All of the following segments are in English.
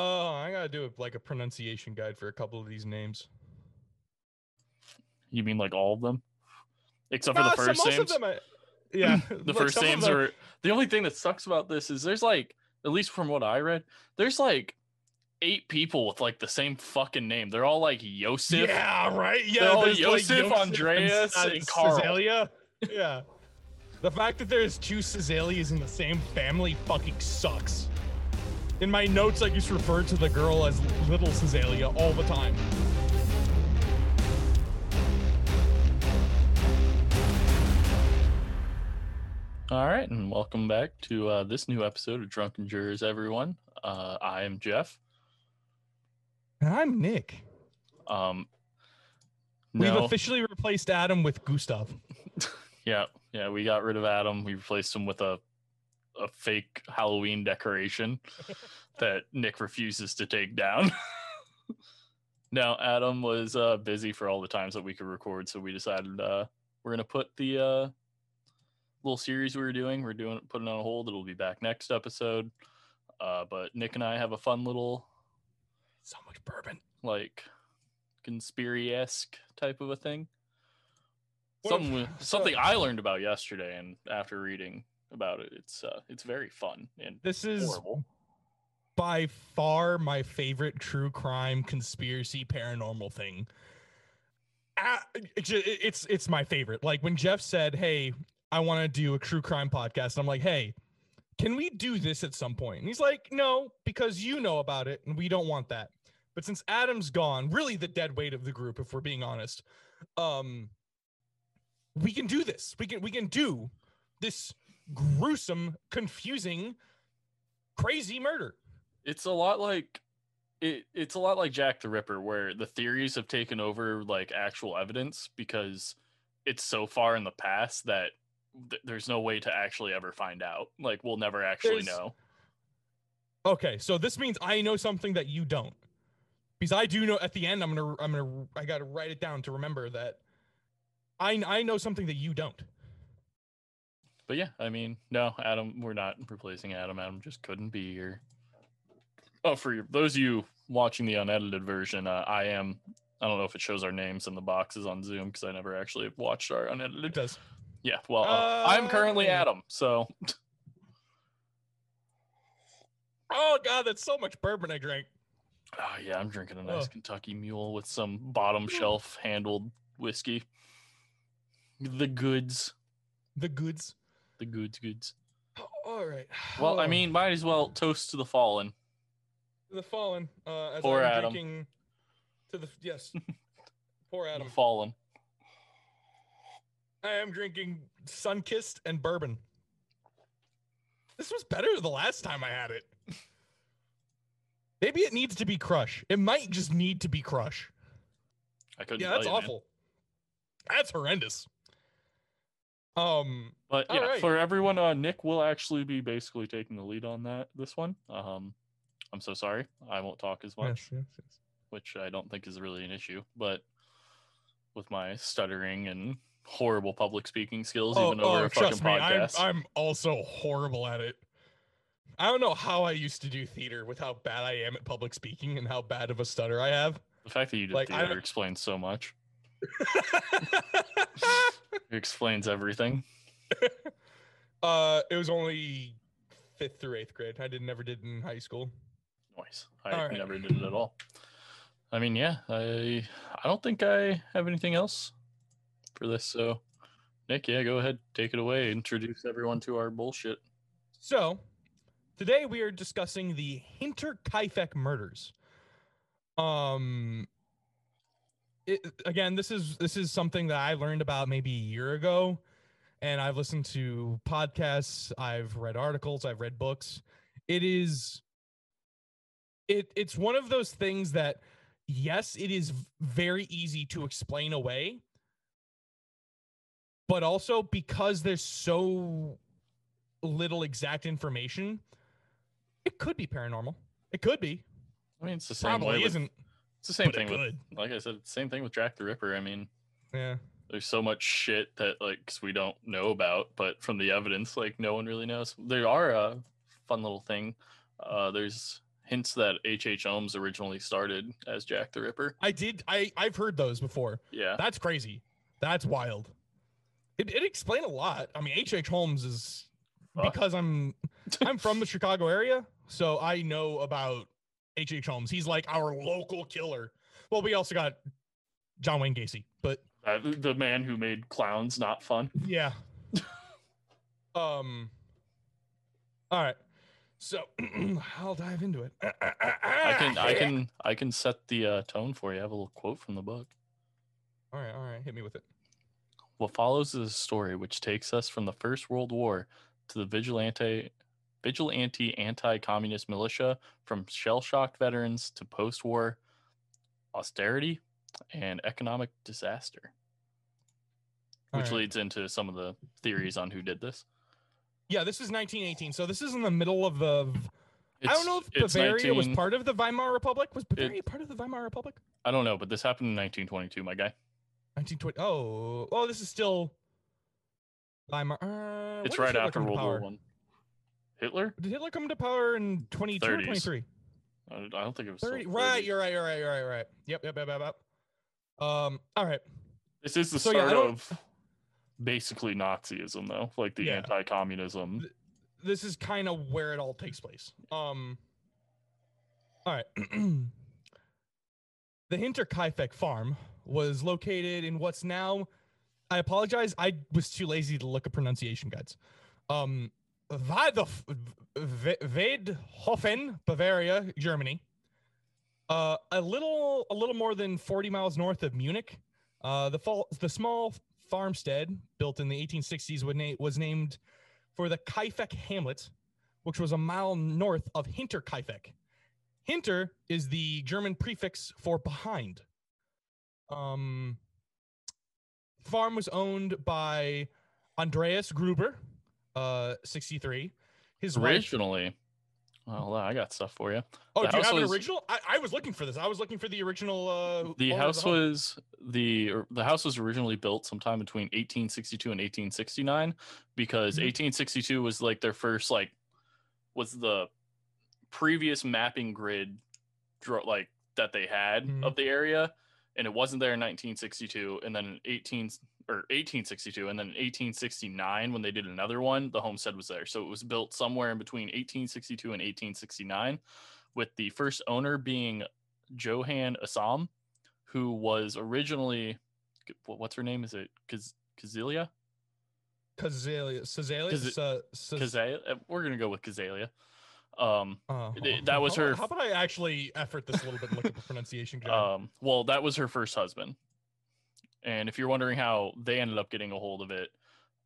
Oh, I gotta do like a pronunciation guide for a couple of these names. You mean like all of them, except for Nah, the first most of names? them I- yeah, the first names them- are the only thing that sucks about this is there's like at least from what I read, there's like eight people with like the same fucking name. They're all like Yosef. Yeah, right. Yeah, there's, like, Yosef, Yosef Andreas, uh, and Carl. Yeah. The fact that there's two Cecilias in the same family fucking sucks. In my notes, I just refer to the girl as Little Caesarea all the time. All right, and welcome back to uh, this new episode of Drunken Jurors, everyone. Uh, I am Jeff. And I'm Nick. Um, We've no, officially replaced Adam with Gustav. yeah, yeah, we got rid of Adam. We replaced him with a a fake Halloween decoration that Nick refuses to take down. now, Adam was uh, busy for all the times that we could record, so we decided uh, we're gonna put the uh, little series we were doing. We're doing putting it on hold. It'll be back next episode. Uh, but Nick and I have a fun little So much bourbon. like conspiracy esque type of a thing. What Something if- something I learned about yesterday, and after reading about it, it's uh, it's very fun and This is horrible. by far my favorite true crime conspiracy paranormal thing. Ah, it's it's it's my favorite. Like when Jeff said, "Hey, I want to do a true crime podcast," I'm like, "Hey, can we do this at some point?" And he's like, "No, because you know about it, and we don't want that." But since Adam's gone, really the dead weight of the group, if we're being honest, um, we can do this. We can we can do this gruesome, confusing, crazy murder. It's a lot like it. It's a lot like Jack the Ripper, where the theories have taken over like actual evidence because it's so far in the past that th- there's no way to actually ever find out. Like we'll never actually There's- know. Okay, so this means I know something that you don't. Because I do know at the end I'm to I'm to I got to write it down to remember that I I know something that you don't. But yeah, I mean, no, Adam, we're not replacing Adam. Adam just couldn't be here. Oh, for your- those of you watching the unedited version, uh, I am. I don't know if it shows our names in the boxes on Zoom because I never actually watched our unedited. It does. Yeah, well, uh, I'm currently Oh. Adam, so Oh god, that's so much bourbon I drank. oh, yeah, I'm drinking a nice Oh. Kentucky Mule with some bottom shelf handled whiskey. The goods, The goods. The goods, goods. All right. Well, I Oh, mean, might as well toast to the fallen. the fallen uh as Poor I'm Adam. drinking to the yes. Poor The Adam. fallen. I am drinking sun-kissed and bourbon. This was better the last time I had it. Maybe it needs to be crush. It might just need to be crush. I couldn't. Yeah, tell that's you, man. awful. That's horrendous. Um, But yeah, right. for everyone, uh, Nick will actually be basically taking the lead on that this one. Um, I'm so sorry, I won't talk as much, yes, yes, yes. which I don't think is really an issue. But with my stuttering and horrible public speaking skills, Oh, even over oh, a fucking me, I'm, podcast, I'm also horrible at it. I don't know how I used to do theater with how bad I am at public speaking and how bad of a stutter I have. the fact that you did like, theater explains so much. It explains everything. uh, it was only fifth through eighth grade. I did never did in high school. Nice. I All right. never did it at all. I mean, yeah, I I don't think I have anything else for this. So, Nick, yeah, go ahead, take it away. Introduce everyone to our bullshit. So, today we are discussing the Hinterkaifeck murders. Um, it, again, this is this is something that I learned about maybe a year ago, and I've listened to podcasts, I've read articles, I've read books. It is, it it's one of those things that, yes, it is very easy to explain away, but also because there's so little exact information, it could be paranormal. It could be. I mean, it's the same Probably way. With, isn't. It's the same but thing with, could. like I said, same thing with Jack the Ripper. I mean, Yeah. there's so much shit that like we don't know about, but from the evidence, like no one really knows. There are a fun little thing. Uh, there's hints that H. H. Holmes originally started as Jack the Ripper. I did. I I've heard those before. Yeah. That's crazy. That's wild. It it explained a lot. I mean, H. H. Holmes is because I'm I'm from the Chicago area, so I know about H. H. Holmes. He's like our local killer. Well, we also got John Wayne Gacy, but Uh, the man who made clowns not fun. yeah. um. All right. So I'll dive into it. I can I can I can set the uh, tone for you. I have a little quote from the book. All right. All right. Hit me with it. What follows is a story which takes us from the First World War to the vigilante vigilante anti-communist militia, from shell-shocked veterans to post-war austerity and economic disaster, All which right. leads into some of the theories on who did this. Yeah, this is 1918. So this is in the middle of the. I don't know if it's Bavaria was part of the Weimar Republic. Was Bavaria part of the Weimar Republic? I don't know, but this happened in 1922, my guy. 1920. Oh, oh, this is still Weimar. Uh, It's right after World War? One. Hitler? Did Hitler come to power in 22 or 23? I I don't think it was. till 30. Right, you're right, you're right, you're right, you're right. Yep, yep, yep, yep, yep. Um, all right. This is the So, start don't- of basically Nazism, though, like the Yeah. anti-communism. This is kind of where it all takes place. Um, all right. the Hinterkaifeck farm was located in what's now. I apologize. I was too lazy to look at pronunciation guides. Um, Waidhofen, Bavaria, Germany. Uh, a little, a little more than forty miles north of Munich. Uh, the fall, the small farmstead built in the 1860s was, na- was named for the Kaifeck hamlet, which was a mile north of Hinterkaifeck. Hinter is the German prefix for behind. Um, farm was owned by Andreas Gruber, uh, 63. His wife. Originally, well, I got stuff for you. Oh, the do you have an original? I, I was looking for this. I was looking for the original. Uh, The house home. was the the house was originally built sometime between 1862 and 1869 because Mhm. 1862 was like their first like was the previous mapping grid draw like that they had Mhm. of the area and it wasn't there in 1962 and then in 18 or 1862 and then 1869 when they did another one the homestead was there so it was built somewhere in between 1862 and 1869 with the first owner being Johann Asam who was originally what's her name is it Kaz- Kazilia Kazalia. Kazalia. Kaz- Sa- Sa- Kazalia uh, we're gonna go with Kazalia um uh, it- that was how about- her How about I actually effort this a little bit and look at the pronunciation? Um, well, that was her first husband. And if you're wondering how they ended up getting a hold of it,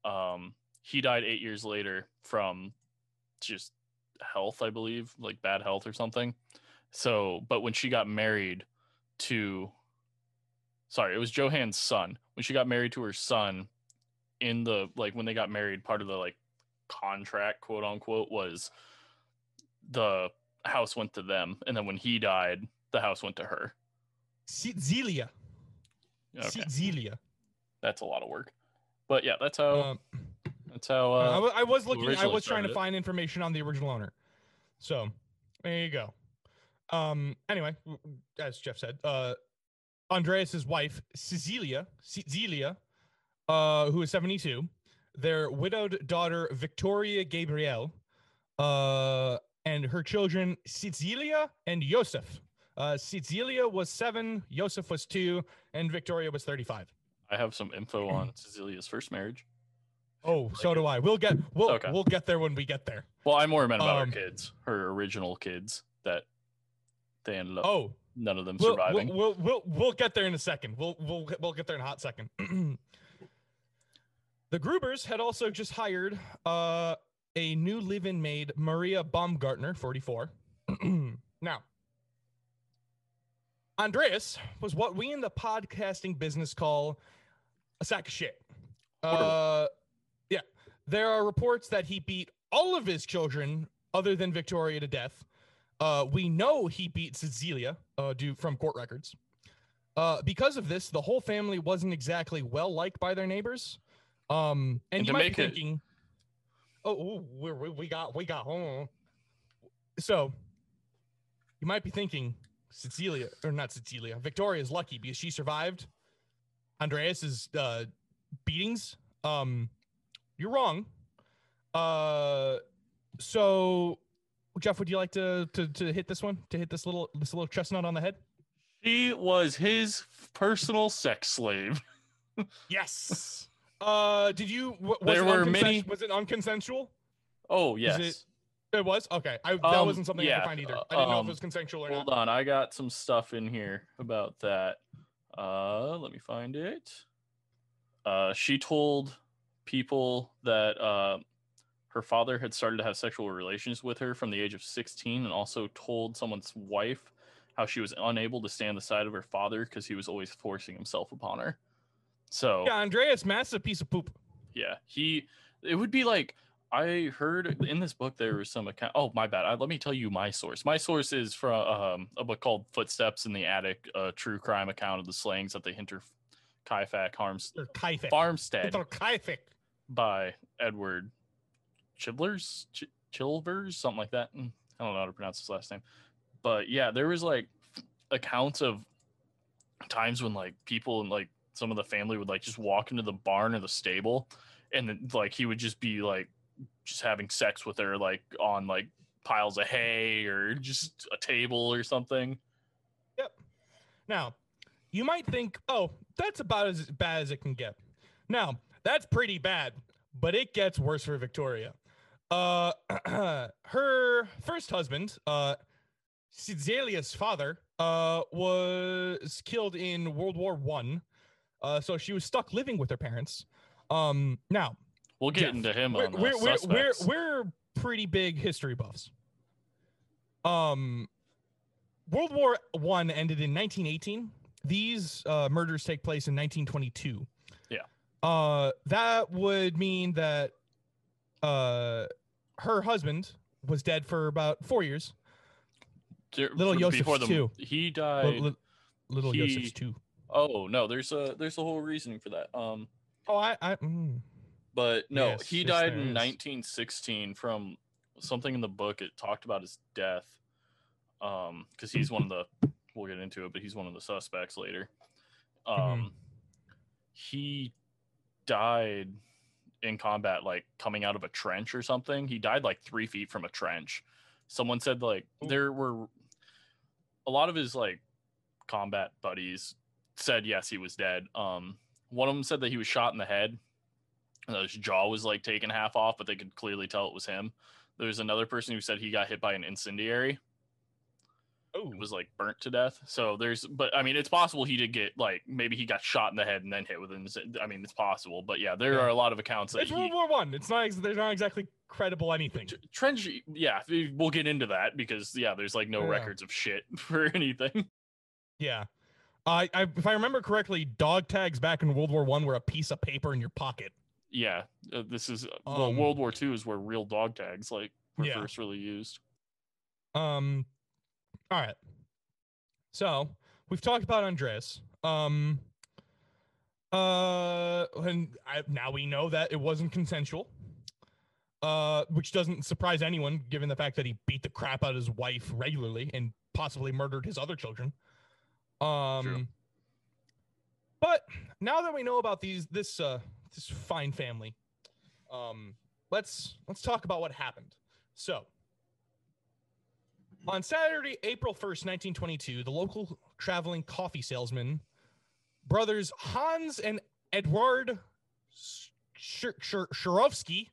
um, he died eight years later from just health, I believe, like bad health or something. So, but when she got married to, sorry, it was Johann's son. When she got married to her son, in the like when they got married, part of the like contract, quote unquote, was the house went to them, and then when he died, the house went to her. Zelia. Okay, Zelia. that's a lot of work, but yeah, that's how Um, that's how. I Uh, wa- I was looking. I was trying to it. find information on the original owner. So there you go. Um. Anyway, w- w- as Jeff said, uh, Andreas's wife Cecilia, Cecilia, uh, who is seventy-two, their widowed daughter Victoria Gabrielle, uh, and her children Cecilia and Joseph. Uh, Cecilia was seven, Joseph was two, and Victoria was thirty-five. I have some info on Cecilia's first marriage. Oh, so do I. We'll get we'll Okay. we'll get there when we get there. Well, I'm more meant about Um, her kids, her original kids that they ended up Oh, none of them we'll, surviving. We'll, we'll we'll we'll get there in a second. We'll we'll get- we'll get there in a hot second. the Grubers had also just hired uh, a new live-in maid, Maria Baumgartner, 44. now, Andreas was what we in the podcasting business call a sack of shit. Uh, yeah, there are reports that he beat all of his children, other than Victoria, to death. Uh, we know he beat Cecilia, uh, due from court records. Uh, because of this, the whole family wasn't exactly well liked by their neighbors. Um, and, And you might be it- thinking, "Oh, ooh, we we we got we got home." So, you might be thinking Cecilia or not Cecilia, Victoria's lucky because she survived Andreas's uh, beatings. Um, you're wrong. Uh, so Jeff, would you like to, to to hit this one? To hit this little this little chestnut on the head? She was his personal sex slave. Yes. uh, did you? Was There were many- Was it unconsensual? Oh yes. It- was okay. I, that Um, wasn't something I could find either. I didn't know if um, it was consensual or Hold not. Hold on, I got some stuff in here about that. Uh, let me find it. Uh, she told people that uh, her father had started to have sexual relations with her from the age of 16, and also told someone's wife how she was unable to stand the side of her father because he was always forcing himself upon her. So Yeah, Andreas, massive piece of poop. yeah, he. It would be like I heard in this book there was some account. Oh my bad. I, let me tell you my source. My source is from um, a book called Footsteps in the Attic, a true crime account of the slayings at the Hinter Kaifak Harms Farmstead Or Kaifik. by Edward Chivlers, Ch- Chilvers, something like that. Mm, I don't know how to pronounce his last name, but yeah, there was like accounts of times when like people and like some of the family would like just walk into the barn or the stable, and then like he would just be like just having sex with her like on like piles of hay or just a table or something. Yep. Now, you might think, oh, that's about as bad as it can get. Now, that's pretty bad, but it gets worse for Victoria. Uh, her first husband, uh, Cecilia's father, uh, was killed in World War One. Uh, so she was stuck living with her parents. Um, now, We'll get Jeff, into him we're, on the we're, we're, we're, we're pretty big history buffs. Um, World War One ended in 1918. These uh, murders take place in 1922. Yeah. Uh, that would mean that uh, her husband was dead for about four years. There- little the, too. He died. li- little he- too. Oh no, there's a there's a whole reasoning for that. Um, Oh, I, I mm. But no, Yes, he yes, died in is. 1916 from something in the book. It talked about his death. Um, because he's one of the we'll get into it, but he's one of the suspects later. Um, Mhm. he died in combat, like coming out of a trench or something. He died like three feet from a trench. Someone said like Ooh. there were a lot of his like combat buddies said yes he was dead. Um, one of them said that he was shot in the head. His jaw was like taken half off, but they could clearly tell it was him. There's another person who said he got hit by an incendiary. Oh, was like burnt to death. So there's, but I mean, it's possible he did get like maybe he got shot in the head and then hit with an. I mean, it's possible, but yeah, there Yeah. are a lot of accounts that it's he. World War One. It's not. They're not exactly credible anything. Tr- Trench, yeah, we'll get into that because yeah, there's like no Yeah. records of shit for anything. Yeah. I, I if I remember correctly, dog tags back in World War One were a piece of paper in your pocket. Yeah, uh, this is well, Um, World War II is where real dog tags like were Yeah. first really used. Um all right. So we've talked about Andres. Um uh and I, now we know that it wasn't consensual. Uh which doesn't surprise anyone given the fact that he beat the crap out of his wife regularly and possibly murdered his other children. Um But now that we know about these this uh this fine family, um let's let's talk about what happened. So, on Saturday, April 1st, 1922, the local traveling coffee salesman, brothers Hans and Edward Shurovsky,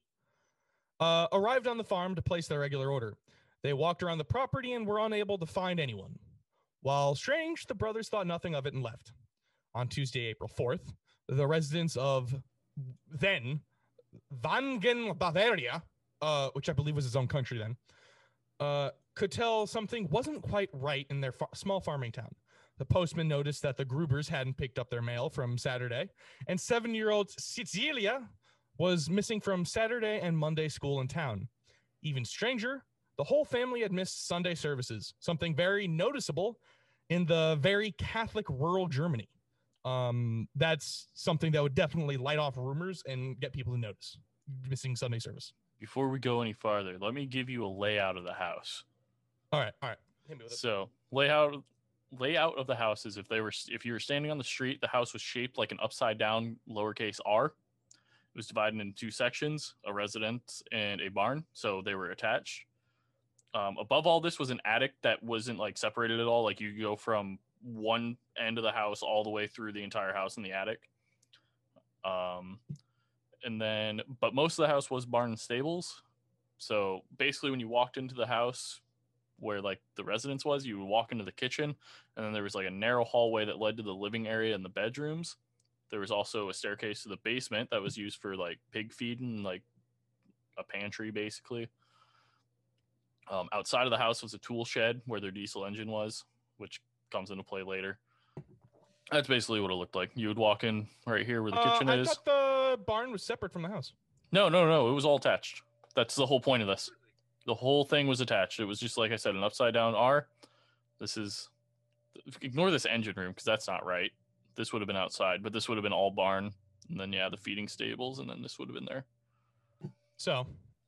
uh, arrived on the farm to place their regular order. They walked around the property and were unable to find anyone. While strange, the brothers thought nothing of it and left. On Tuesday, April 4th, the residents of then Vangen, Bavaria, uh, which I believe was his own country then, uh, could tell something wasn't quite right in their small farming town. The postman noticed that the Grubers hadn't picked up their mail from Saturday, and seven year old Cecilia was missing from Saturday and Monday school in town. Even stranger, the whole family had missed Sunday services, something very noticeable in the very Catholic rural Germany. Um, that's something that would definitely light off rumors and get people to notice missing Sunday service. Before we go any farther, let me give you a layout of the house. All right, all right. Hit me with it. So layout layout of the house is if they were if you were standing on the street, the house was shaped like an upside down lowercase r. It was divided into two sections, a residence and a barn, so they were attached. Um, above all this was an attic that wasn't like separated at all. Like you go from one end of the house all the way through the entire house in the attic. Um, and then, but most of the house was barn and stables. So basically, when you walked into the house, where like the residence was, you would walk into the kitchen, and then there was like a narrow hallway that led to the living area and the bedrooms. There was also a staircase to the basement that was used for like pig feeding, like a pantry basically. Um, outside of the house was a tool shed where their diesel engine was, which comes into play later. That's basically what it looked like. You would walk in right here where the Uh, kitchen I is. thought the barn was separate from the house. No, no, no. It was all attached. That's the whole point of this. The whole thing was attached. It was just like I said, an upside down R. This is ignore this engine room because that's not right. This would have been outside, but this would have been all barn. And then yeah, the feeding stables, and then this would have been there. So,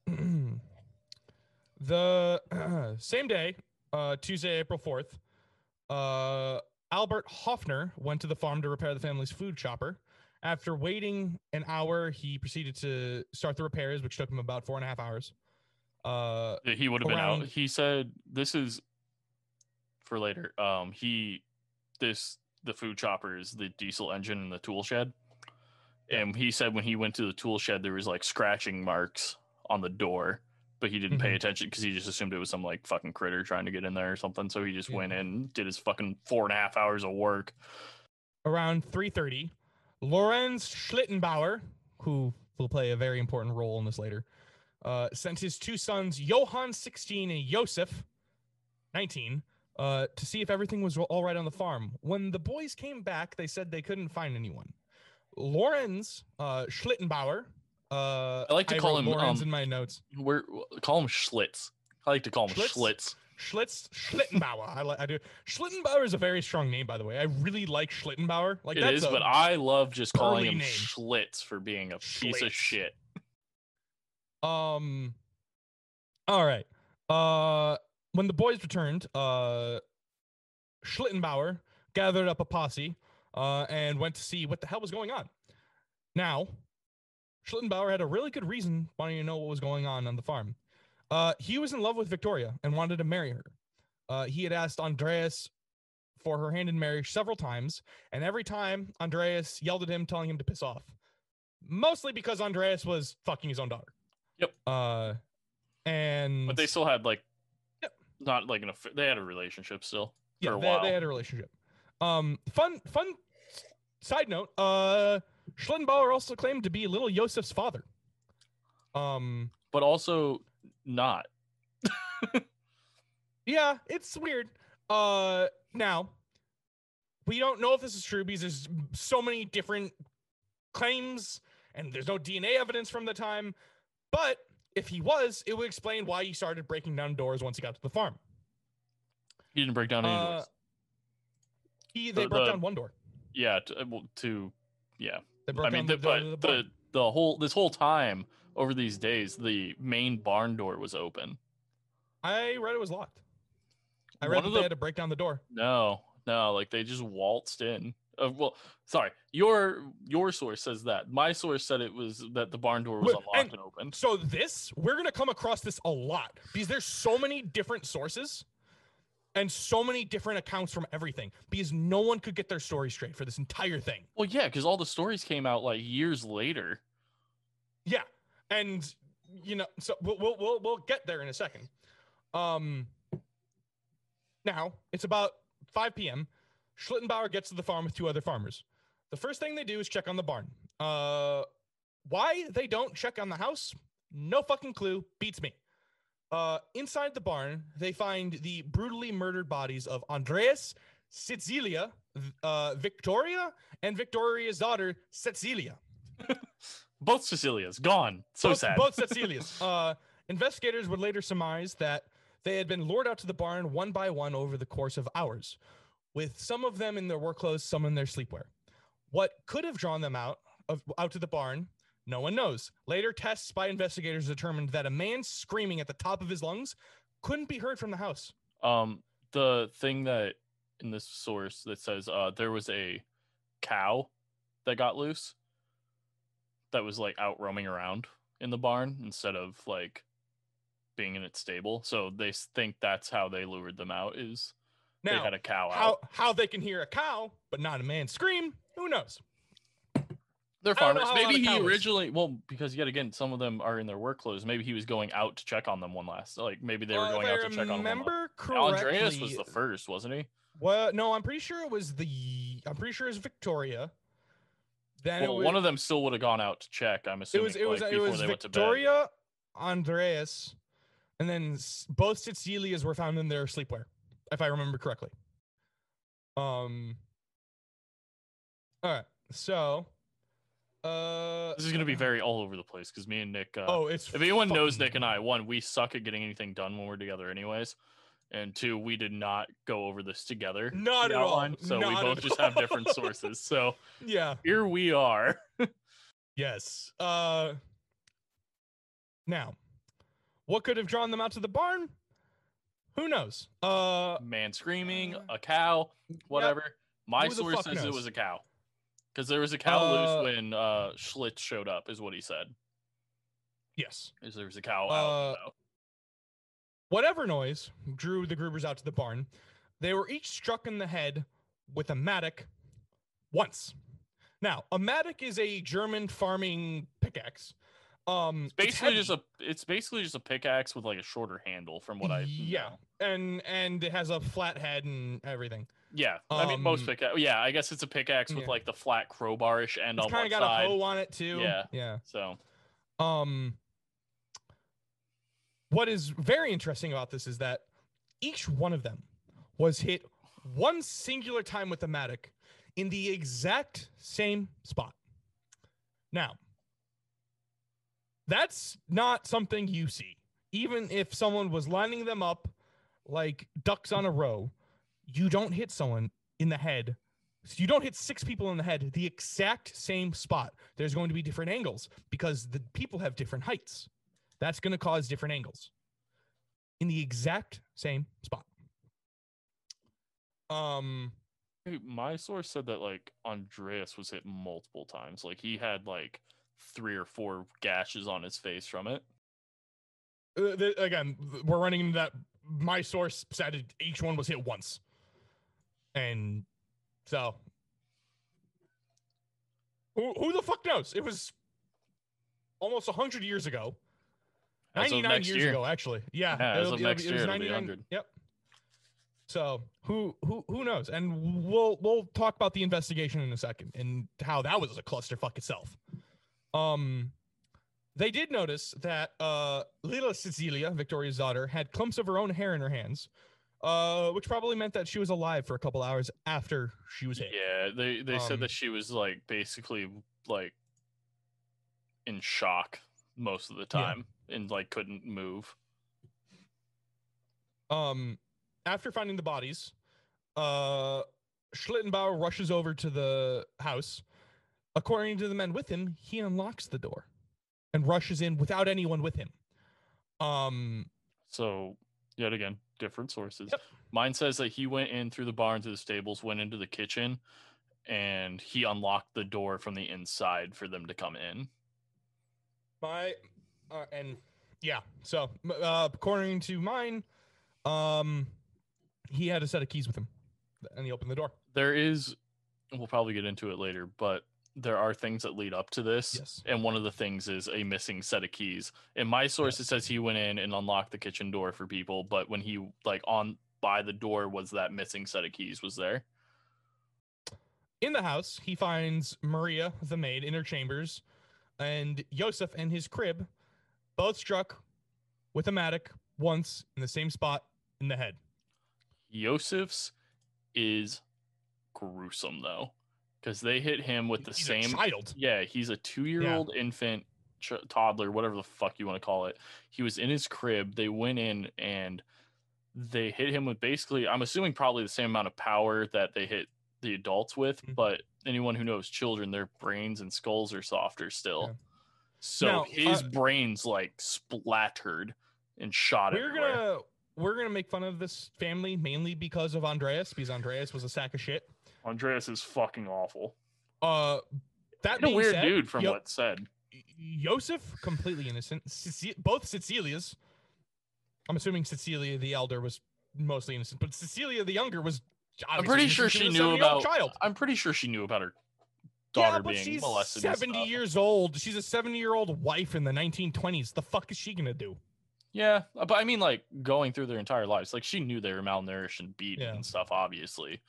the same day, uh, Tuesday, April 4th, uh, Albert Hofner went to the farm to repair the family's food chopper. After waiting an hour, he proceeded to start the repairs, which took him about four and a half hours. Uh, Yeah, He would have been out. He said this is for later. Um, he this the food chopper is the diesel engine in the tool shed. And he said when he went to the tool shed, there was like scratching marks on the door, but he didn't pay Mhm. attention because he just assumed it was some like fucking critter trying to get in there or something. So he just Yeah. went in, and did his fucking four and a half hours of work. around 3.30 lorenz schlittenbauer who will play a very important role in this later uh, sent his two sons johann 16 and joseph 19 uh, to see if everything was all right on the farm when the boys came back they said they couldn't find anyone lorenz uh, schlittenbauer uh, I like to call wrote him, um, in my notes We're call him Schlitz. I like to call him Schlitz? Schlitz. Schlitz Schlittenbauer. I like I do. Schlittenbauer is a very strong name, by the way. I really like Schlittenbauer. Like It is, but I love just calling him name. Schlitz for being a piece of shit. Um. All right. Uh, when the boys returned, uh, Schlittenbauer gathered up a posse, uh, and went to see what the hell was going on. Now, Schlittenbauer had a really good reason wanting to know what was going on on the farm. Uh, he was in love with Victoria and wanted to marry her. Uh, he had asked Andreas for her hand in marriage several times, and every time Andreas yelled at him, telling him to piss off. Mostly because Andreas was fucking his own daughter. Yep. Uh, and But they still had like, Yep. not like an aff- they had a relationship still yeah, for a they, while. they had a relationship. Um, fun, fun side note. Uh, Schlittenbauer also claimed to be little Joseph's father. Um, but also not. yeah, it's weird. Uh, now we don't know if this is true because there's so many different claims and there's no DNA evidence from the time. But if he was, it would explain why he started breaking down doors once he got to the farm. He didn't break down any Uh, doors. He they The- broke the- down one door. Yeah, to, well, to yeah. They broke I mean, the, the but the the, the whole this whole time over these days, the main barn door was open. I read it was locked. I read that the- they had to break down the door. No, no, like they just waltzed in. Uh, well, sorry, your your source says that. My source said it was that the barn door was Wait, unlocked and- and open. So this, we're gonna come across this a lot because there's so many different sources and so many different accounts from everything because no one could get their story straight for this entire thing. Well, yeah, because all the stories came out like years later. Yeah, and you know, so we'll we'll we'll, we'll get there in a second. Um, now it's about 5 p.m. Schlittenbauer gets to the farm with two other farmers. The first thing they do is check on the barn. Uh, why they don't check on the house? No fucking clue. Beats me. Uh, inside the barn, they find the brutally murdered bodies of Andreas, Cecilia, uh, Victoria, and Victoria's daughter, Cecilia. Both Cecilias gone. So both, sad. Both Cecilias. uh, investigators would later surmise that they had been lured out to the barn one by one over the course of hours, with some of them in their work clothes, some in their sleepwear. What could have drawn them out of out to the barn, no one knows. Later tests by investigators determined that a man screaming at the top of his lungs couldn't be heard from the house. Um, the thing that in this source that says uh there was a cow that got loose that was like out roaming around in the barn instead of like being in its stable. So they think that's how they lured them out is they had a cow how out. how they can hear a cow but not a man scream? Who knows? They're I don't know farmers. how a lot Maybe he cows- originally well because yet again some of them are in their work clothes. Maybe he was going out to check on them one last like maybe they were Uh, going out I to check on remember correctly. Andreas was the first, wasn't he? Well, no, I'm pretty sure it was the. I'm pretty sure it was Victoria. Then Well, was, one of them still would have gone out to check. I'm assuming it was it was like, it was they went to bed. Victoria, Andreas, and then both Cecilias were found in their sleepwear, if I remember correctly. Um. All right, so, uh, This is gonna be very all over the place because me and Nick. Uh, oh, it's if anyone knows Nick and I, one, we suck at getting anything done when we're together, anyways, and two, we did not go over this together. Not at all, outline, So we both at just have different sources. So yeah, here we are. yes. Uh, now, what could have drawn them out to the barn? Who knows? Uh, Man screaming, Uh, a cow, whatever. My source fuck says it was a cow. Because there was a cow Uh, loose when uh, Schlitz showed up, is what he said. yes. Is there was a cow Uh, out. so. Whatever noise drew the Grubers out to the barn, they were each struck in the head with a mattock once. Now, a mattock is a German farming pickaxe. Um, It's basically just a it's basically just a pickaxe with like a shorter handle from what I yeah, know. and and it has a flat head and everything. Yeah, I mean most Um, pickaxe. Yeah, I guess it's a pickaxe with yeah. like the flat crowbarish end on the side. It's on kind one of got side. a hoe on it too. Yeah. yeah. So Um, what is very interesting about this is that each one of them was hit one singular time with the mattock in the exact same spot. Now, that's not something you see. Even if someone was lining them up like ducks on a row, you don't hit someone in the head. You don't hit six people in the head the exact same spot. There's going to be different angles because the people have different heights. That's going to cause different angles in the exact same spot. Um, my source said that like Andreas was hit multiple times. Like he had like three or four gashes on his face from it. uh, th- again, we're running into that. My source said each one was hit once, and so who who the fuck knows? It was almost hundred years ago. As 99 years year. ago, actually. Yeah. Yeah, it'll be- next it year, was it'll be 99 100. Yep. So who who who knows? And we'll we'll talk about the investigation in a second and how that was a clusterfuck itself. Um, they did notice that uh, Lila Cecilia, Victoria's daughter, had clumps of her own hair in her hands, uh, which probably meant that she was alive for a couple hours after she was hit. Yeah, they they said Um, that she was like basically like in shock most of the Yeah. time and like couldn't move. Um, after finding the bodies, uh, Schlittenbauer rushes over to the house. According to the men with him, he unlocks the door and rushes in without anyone with him. Um, So yet again, different sources. Yep. Mine says that he went in through the barn to the stables, went into the kitchen, and he unlocked the door from the inside for them to come in. my uh, and yeah, so uh, according to mine, um, he had a set of keys with him, and he opened the door. There is we'll probably get into it later, but there are things that lead up to this. Yes. And one of the things is a missing set of keys. In my source, it says he went in and unlocked the kitchen door for people, but when he like on by the door was that missing set of keys was there. In the house, he finds Maria, the maid, in her chambers, and Yosef and his crib, both struck with a mattock once in the same spot in the head. Yosef's is gruesome though, because they hit him with the He's same. child. Yeah, he's a two-year-old infant, ch- toddler, whatever the fuck you want to call it. He was in his crib. They went in and they hit him with basically, I'm assuming probably the same amount of power that they hit the adults with. Mhm. But anyone who knows children, their brains and skulls are softer still. Yeah. So Now, his uh, brains like splattered and shot We're everywhere. gonna we're gonna make fun of this family mainly because of Andreas, because Andreas was a sack of shit. Andreas is fucking awful. Uh, that And a weird said, dude from Yo- what's said. Joseph completely innocent. Both Cecilias. I'm assuming Cecilia the elder was mostly innocent, but Cecilia the younger was. I'm pretty sure she a knew about. child. I'm pretty sure she knew about her Yeah, daughter but being she's molested. 70 years old. She's a 70 year old wife in the 1920s. The fuck is she gonna do? Yeah, but I mean, like going through their entire lives, like she knew they were malnourished and beaten Yeah. and stuff, obviously.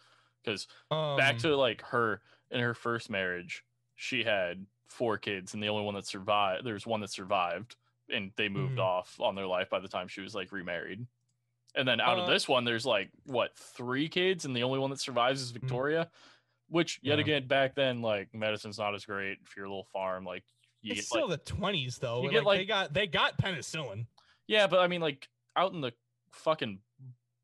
Because Um, back to like her in her first marriage, she had four kids, and the only one that survived, there's one that survived, and they moved Mhm. off on their life by the time she was like remarried. And then out Uh, of this one, there's like what three kids, and the only one that survives is Victoria. Which yet Mm-hmm. Yeah. again, back then, like medicine's not as great for your little farm. Like you it's get still like the 20s though. you Like, get, they like- got they got penicillin. Yeah, but I mean, like out in the fucking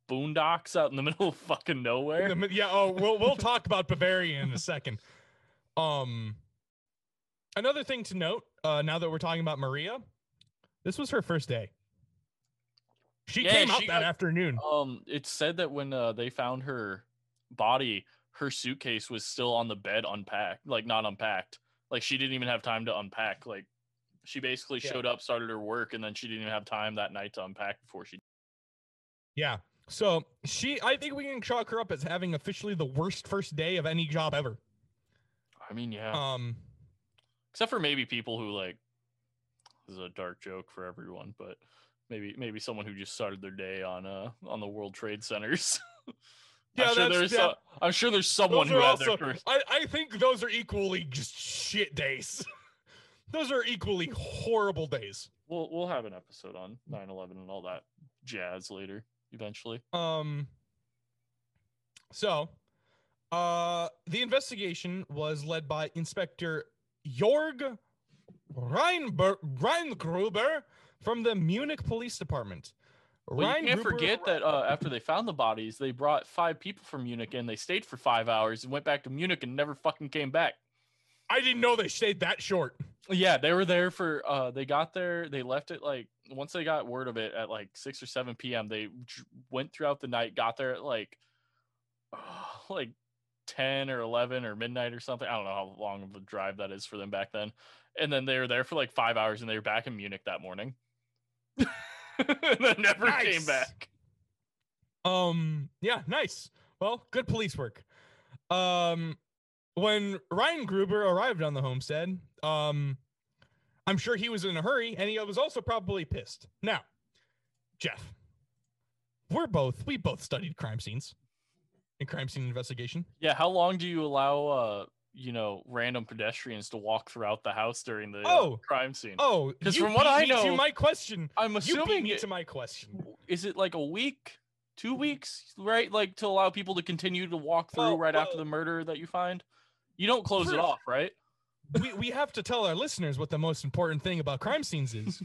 boondocks, out in the middle of fucking nowhere. The yeah. Oh, we'll we'll talk about Bavaria in a second. Um, another thing to note. Uh, now that we're talking about Maria, this was her first day. She Yeah, came out that got- afternoon. Um, it said that when uh, they found her body, her suitcase was still on the bed, unpacked, like not unpacked. Like she didn't even have time to unpack. Like she basically Yeah. showed up, started her work, and then she didn't even have time that night to unpack before she. Yeah. So she, I think we can chalk her up as having officially the worst first day of any job ever. I mean, yeah. Um, Except for maybe people who like. This is a dark joke for everyone, but maybe maybe someone who just started their day on uh on the World Trade Centers. Yeah, I'm sure there's yeah. so- I'm sure there's someone who are had their first. I, I think those are equally just shit days. those are equally horrible days. We'll we'll have an episode on 9/11 and all that jazz later eventually. Um. So, uh, the investigation was led by Inspector Jorg Reinber- Reingruber from the Munich Police Department. Well, you can't forget that uh, after they found the bodies, they brought five people from Munich in. They stayed for five hours and went back to Munich and never fucking came back. I didn't know they stayed that short. Yeah, they were there for. uh They got there. They left it like once they got word of it at like six or seven p.m. They went throughout the night. Got there at like like ten or eleven or midnight or something. I don't know how long of a drive that is for them back then. And then they were there for like five hours, and they were back in Munich that morning. and then never came back. Um, yeah, nice. Well, good police work. Um, when Reingruber arrived on the homestead, um, I'm sure he was in a hurry and he was also probably pissed. Now, Jeff, we're both, we both studied crime scenes and crime scene investigation. Yeah, how long do you allow uh you know random pedestrians to walk throughout the house during the uh, Oh. crime scene? Oh, because from what I me to know- my question. I'm assuming You beat assuming me it- to my question. is it like a week, two weeks, right? Like to allow people to continue to walk through Well, right after the murder that you find. You don't close it off, right? We, we have to tell our listeners what the most important thing about crime scenes is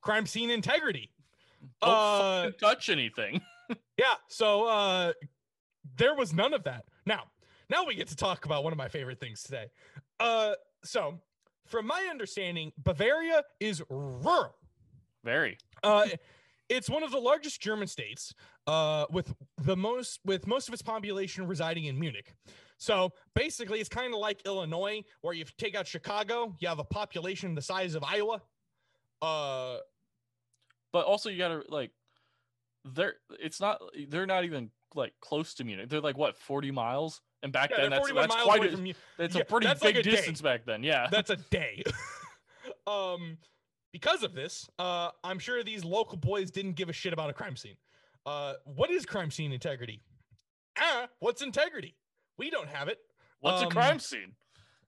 crime scene integrity. Don't Uh, touch anything. Yeah, so uh there was none of that. Now, now we get to talk about one of my favorite things today. Uh so from my understanding, Bavaria is rural. Very. Uh it's one of the largest German states, uh, with the most with most of its population residing in Munich. So basically, it's kind of like Illinois, where you take out Chicago, you have a population the size of Iowa. Uh, But also you gotta like they're it's not they're not even like close to Munich. They're like what, 40 miles? And back yeah, then that's that's quite a, from that's yeah, a pretty that's big like a day. distance back then. Yeah. That's a day. um, because of this, uh, I'm sure these local boys didn't give a shit about a crime scene. Uh, what is crime scene integrity? Ah, what's integrity? We don't have it. What's a um, crime scene?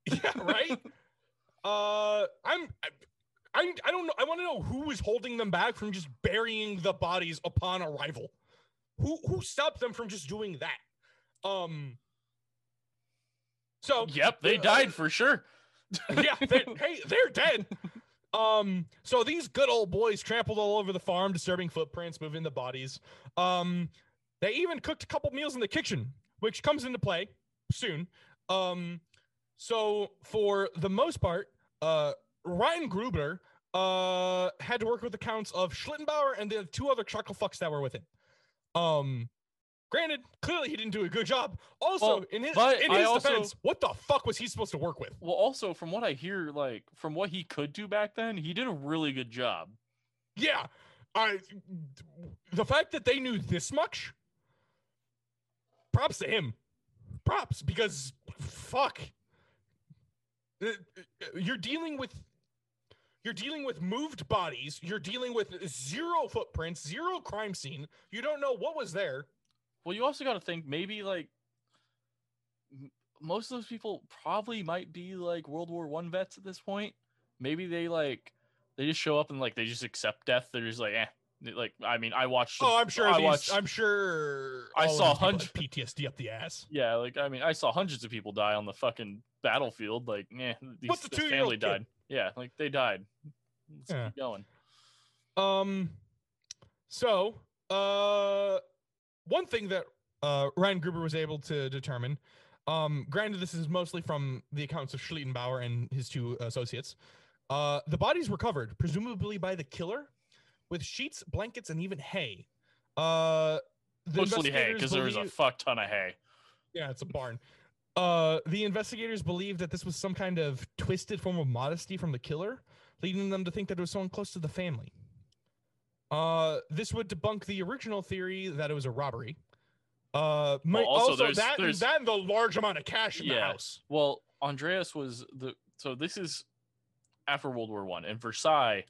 Yeah, right. uh, I'm. I, I, I don't know. I want to know who is holding them back from just burying the bodies upon arrival. Who who stopped them from just doing that? Um. So Yep, they uh, died for sure. yeah, they, hey, they're dead. Um, so these good old boys trampled all over the farm, disturbing footprints, moving the bodies. Um, they even cooked a couple meals in the kitchen, which comes into play soon. Um, so for the most part, uh, Reingruber uh, had to work with accounts of Schlittenbauer and the two other chuckle fucks that were with him. Um, granted, clearly he didn't do a good job. Also, Well, in his in his also- defense, what the fuck was he supposed to work with? Well, also from what I hear, like from what he could do back then, he did a really good job. Yeah, I the fact that they knew this much, props to him. Props because fuck, Uh, uh, you're dealing with you're dealing with moved bodies. You're dealing with zero footprints, zero crime scene. You don't know what was there. Well, you also got to think maybe like most of those people probably might be like World War One vets at this point. Maybe they like they just show up and like they just accept death. They're just like, eh. Like I mean, I watched. Oh, I'm sure. I watched. I'm sure. I saw hundreds PTSD up the ass. yeah, like I mean, I saw hundreds of people die on the fucking battlefield. Like, yeah, these, the this family kid? died. Yeah, like they died. Let's Yeah. keep going. Um, so, uh, one thing that uh, Reingruber was able to determine, um, granted, this is mostly from the accounts of Schlittenbauer and his two associates. Uh, the bodies were covered, presumably by the killer, with sheets, blankets, and even hay. Uh, Mostly hay, because there was a fuck ton of hay. yeah, it's a barn. Uh, the investigators believed that this was some kind of twisted form of modesty from the killer, leading them to think that it was someone close to the family. Uh, this would debunk the original theory that it was a robbery. Uh, might- also, also, there's- that there's- that and the large amount of cash in the house. Well, Andreas was the so this is after World War One, and Versailles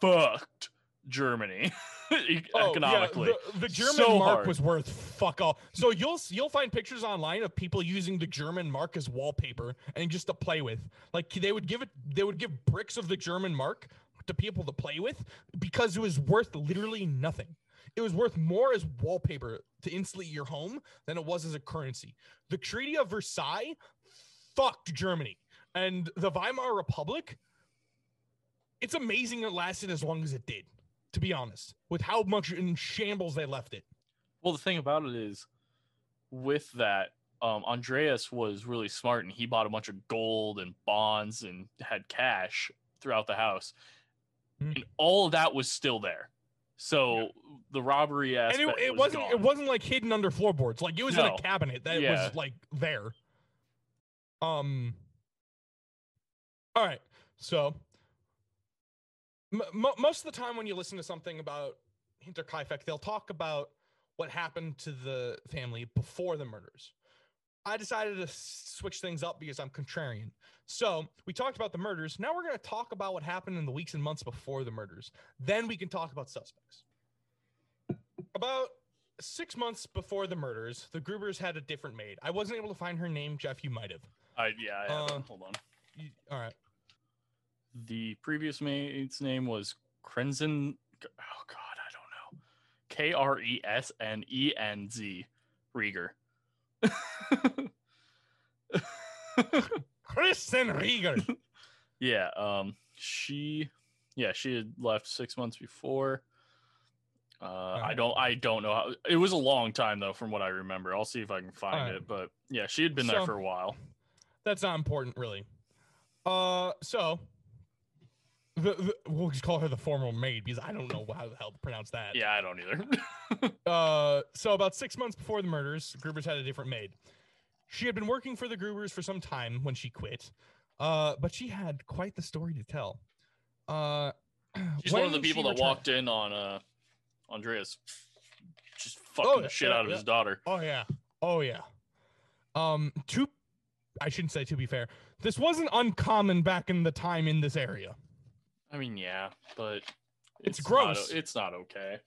fucked Germany Oh, economically. yeah, the, the German So mark hard. was worth fuck all. So you'll you'll find pictures online of people using the German mark as wallpaper and just to play with. Like they would give it, they would give bricks of the German mark to people to play with because it was worth literally nothing. It was worth more as wallpaper to insulate your home than it was as a currency. The Treaty of Versailles fucked Germany and the Weimar Republic. It's amazing it lasted as long as it did to be honest, with how much in shambles they left it. well, the thing about it is, with that, um, Andreas was really smart, and he bought a bunch of gold and bonds and had cash throughout the house, Hmm. and all of that was still there. So the robbery And aspect it, it was wasn't it wasn't like hidden under floorboards. Like it was in a cabinet that Yeah. was like there. Um. All right, so m- most of the time when you listen to something about Hinterkaifeck, they'll talk about what happened to the family before the murders. I decided to switch things up because I'm contrarian. So we talked about the murders. Now we're going to talk about what happened in the weeks and months before the murders. Then we can talk about suspects. About six months before the murders, the Grubers had a different maid. I wasn't able to find her name. Jeff, you might have. I, yeah, I. Uh, hold on. You- all right. The previous maid's name was Krenzen. Oh God, I don't know. K R E S N E N Z Rieger. Kristen Rieger. yeah. Um. She. Yeah. She had left six months before. Uh, I don't. I don't know how. It was a long time though, from what I remember. I'll see if I can find Alright. it. But yeah, she had been there for a while. That's not important, really. Uh, so the, the we'll just call her the formal maid because I don't know how the hell to pronounce that. Yeah, I don't either. Uh, so about six months before the murders, Grubers had a different maid. She had been working for the Grubers for some time when she quit, uh, but she had quite the story to tell. Uh, She's one of the people that returned- walked in on uh Andreas just fucking Oh, the shit yeah, out of yeah. his daughter. Oh yeah, oh yeah. Um, to I shouldn't say to be fair. This wasn't uncommon back in the time in this area. I mean, yeah, but It's not o- gross. it's not okay.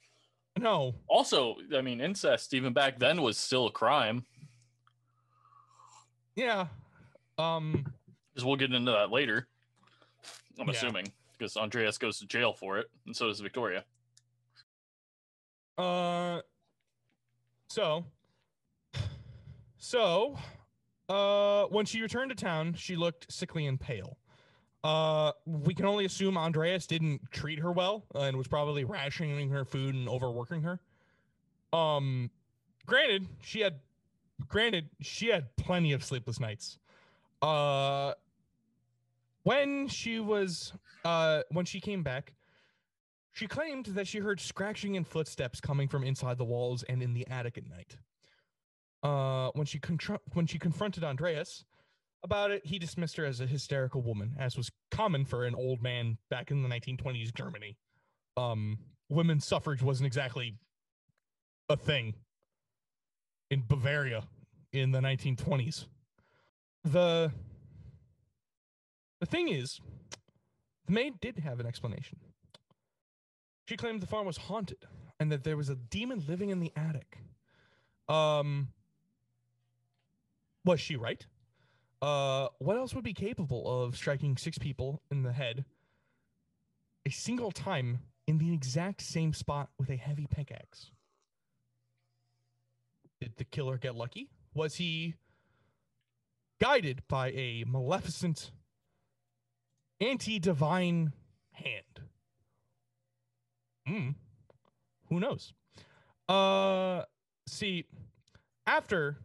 No, Also, I mean, incest even back then was still a crime. yeah. Um, Because we'll get into that later. I'm Yeah. assuming because Andreas goes to jail for it, and so does Victoria. Uh, so, so, uh, when she returned to town, she looked sickly and pale. Uh, we can only assume Andreas didn't treat her well and was probably rationing her food and overworking her. Um, granted, she had, granted, she had plenty of sleepless nights. Uh, when she was uh when she came back she claimed that she heard scratching and footsteps coming from inside the walls and in the attic at night uh when she contr- when she confronted andreas about it he dismissed her as a hysterical woman as was common for an old man back in the 1920s germany um women's suffrage wasn't exactly a thing in bavaria in the 1920s the the thing is, the maid did have an explanation. She claimed the farm was haunted and that there was a demon living in the attic. Um, was she right? Uh, what else would be capable of striking six people in the head a single time in the exact same spot with a heavy pickaxe? Did the killer get lucky? Was he guided by a maleficent anti-divine hand. Hmm. Who knows? Uh see after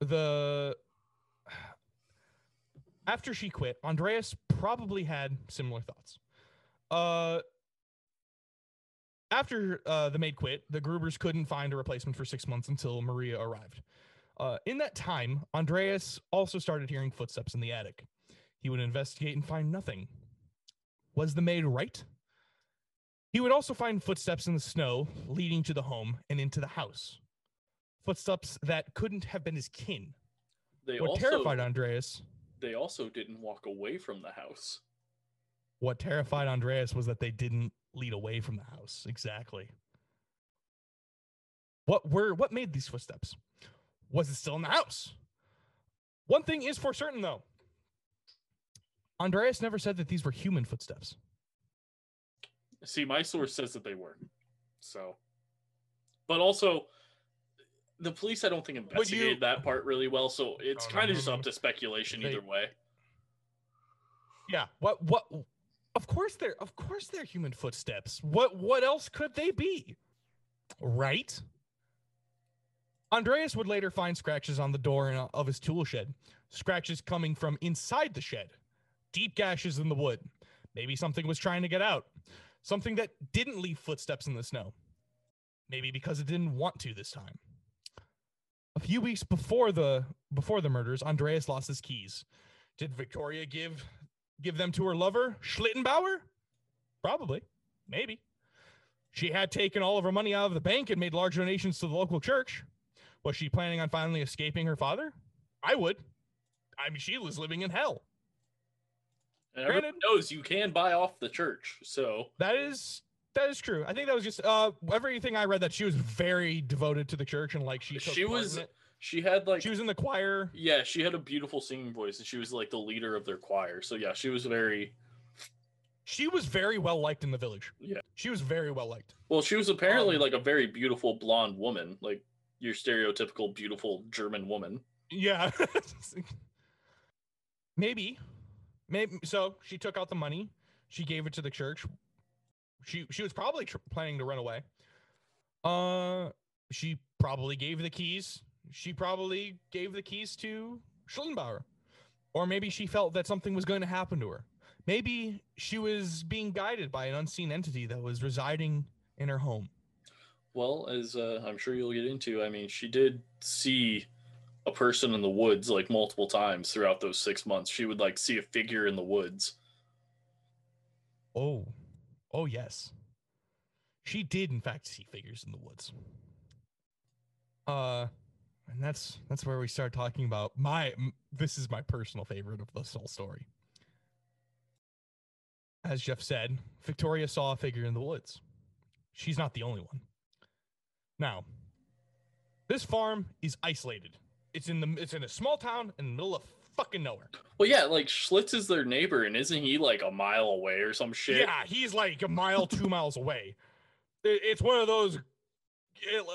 the after she quit, Andreas probably had similar thoughts. Uh after uh, the maid quit, the Grubers couldn't find a replacement for six months until Maria arrived. Uh, in that time, Andreas also started hearing footsteps in the attic. He would investigate and find nothing. Was the maid right? He would also find footsteps in the snow leading to the home and into the house. Footsteps that couldn't have been his kin. They What also terrified Andreas, they also didn't walk away from the house. what terrified Andreas was that they didn't lead away from the house. Exactly. What were what made these footsteps? Was it still in the house? One thing is for certain though. Andreas never said that these were human footsteps. See, my source says that they were. So, but also, the police I don't think you- investigated that part really well. So it's oh, no, kind no, of just no. up to speculation They- either way. Yeah. What what of course they're of course they're human footsteps. What what else could they be? Right? Andreas would later find scratches on the door in- uh, of his tool shed. Scratches coming from inside the shed. Deep gashes in the wood. Maybe something was trying to get out. Something that didn't leave footsteps in the snow. Maybe because it didn't want to this time. A few weeks before the before the murders, Andreas lost his keys. Did Victoria give give them to her lover, Schlittenbauer? Probably. Maybe. She had taken all of her money out of the bank and made large donations to the local church. Was she planning on finally escaping her father? I would. I mean, she was living in hell. And everyone Granted- knows you can buy off the church. So That is that is true. I think that was just uh everything I read that she was very devoted to the church and like she She was- she had like she was in the choir. yeah, she had a beautiful singing voice, and she was like the leader of their choir. So yeah, she was very She was very well liked in the village. Yeah. She was very well liked. well. She was apparently Um, like a very beautiful blonde woman, like your stereotypical beautiful German woman. Yeah. Maybe. Maybe so she took out the money. She gave it to the church. She she was probably tr- planning to run away. Uh she probably gave the keys. She probably gave the keys to Schlittenbauer. Or maybe she felt that something was going to happen to her. Maybe she was being guided by an unseen entity that was residing in her home. Well, as uh, I'm sure you'll get into, I mean, she did see a person in the woods like multiple times throughout those six months. She would like see a figure in the woods. Oh, oh yes. She did in fact see figures in the woods. Uh, and that's that's where we start talking about my. m- This is my personal favorite of this whole story. As Jeff said, Victoria saw a figure in the woods. She's not the only one. Now, this farm is isolated. It's in the it's in a small town in the middle of fucking nowhere. Well, yeah, like Schlitz is their neighbor, and isn't he like a mile away or some shit? Yeah, he's like a mile, two miles away. It- It's one of those. it-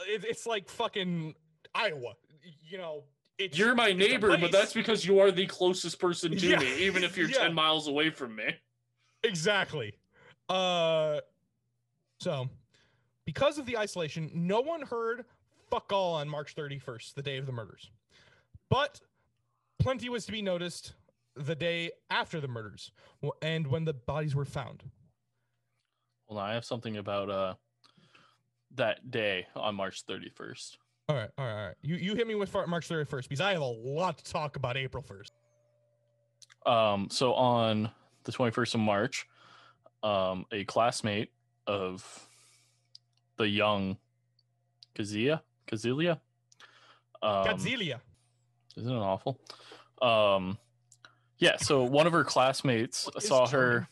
it- it's like fucking Iowa. You know, it's You're my neighbor, but that's because you are the closest person to Yeah, me, even if you're yeah. 10 miles away from me. exactly. Uh, so because of the isolation, no one heard fuck all on March 31st, the day of the murders. But plenty was to be noticed the day after the murders and when the bodies were found. On, I have something about uh that day on March 31st. All right, all right, all right. You you hit me with March 31st because I have a lot to talk about April 1st. Um, so on the 21st of March, um, a classmate of the young Kazia, Kazilia, um, Godzilla. Isn't it awful? Um, yeah. So one of her classmates saw her.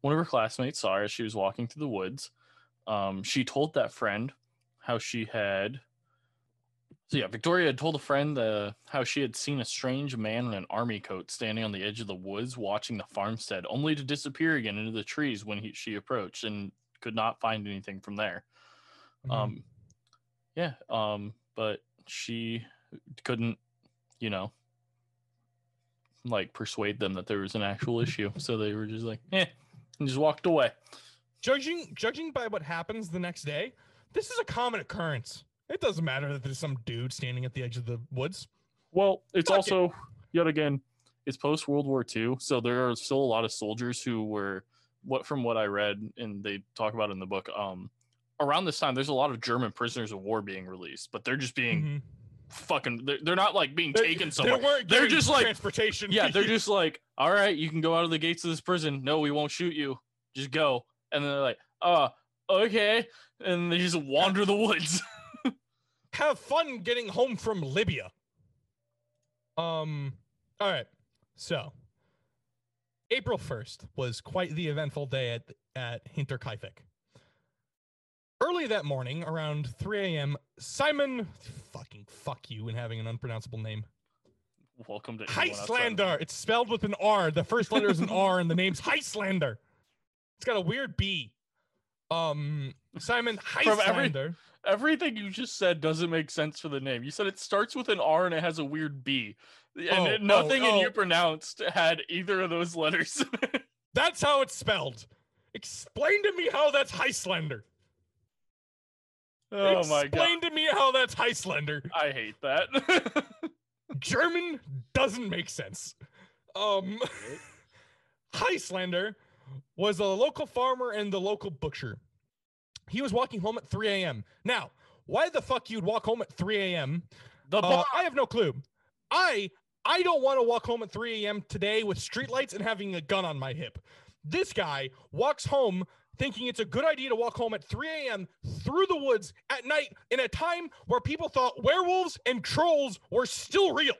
One of her classmates saw her as she was walking through the woods. Um, she told that friend how she had. So yeah, Victoria had told a friend uh, how she had seen a strange man in an army coat standing on the edge of the woods watching the farmstead, only to disappear again into the trees when he, she approached and could not find anything from there. Mhm. Um, yeah. Um, but she couldn't, you know, like persuade them that there was an actual issue. So they were just like, eh, and just walked away. judging judging by what happens the next day, this is a common occurrence. It doesn't matter that there's some dude standing at the edge of the woods. Well, it's Fuck it. also yet again, it's post World War II, so there are still a lot of soldiers who were what from what I read and they talk about in the book. Um, around this time, there's a lot of German prisoners of war being released, but they're just being Mhm. Fucking. They're, they're not like being They- taken they somewhere. weren't They're just like- transportation. yeah, they're just like, all right, you can go out of the gates of this prison. No, we won't shoot you. Just go. And then they're like, oh, okay. And they just wander the woods. have fun getting home from Libya. Um, all right. So, April 1st was quite the eventful day at, at Hinterkaifeck. Early that morning, around 3 a.m., Simon, fucking fuck you and having an unpronounceable name. Welcome to Heislander. It's spelled with an R. The first letter is an R, and the name's Heislander. It's got a weird B. Um, Simon From every- Everything you just said doesn't make sense for the name. You said it starts with an R and it has a weird B. And Oh, it- oh, nothing in oh. you pronounced had either of those letters. That's how it's spelled. Explain to me how that's Heislander. Oh my god. Explain to me how that's Heislander. I hate that. German doesn't make sense. Um, Heislander was a local farmer and the local butcher. He was walking home at 3 a.m. Now, why the fuck you'd walk home at 3 a.m.? the Uh. I have no clue. I I don't want to walk home at 3 a.m. today with streetlights and having a gun on my hip. This guy walks home thinking it's a good idea to walk home at 3 a.m. through the woods at night in a time where people thought werewolves and trolls were still real.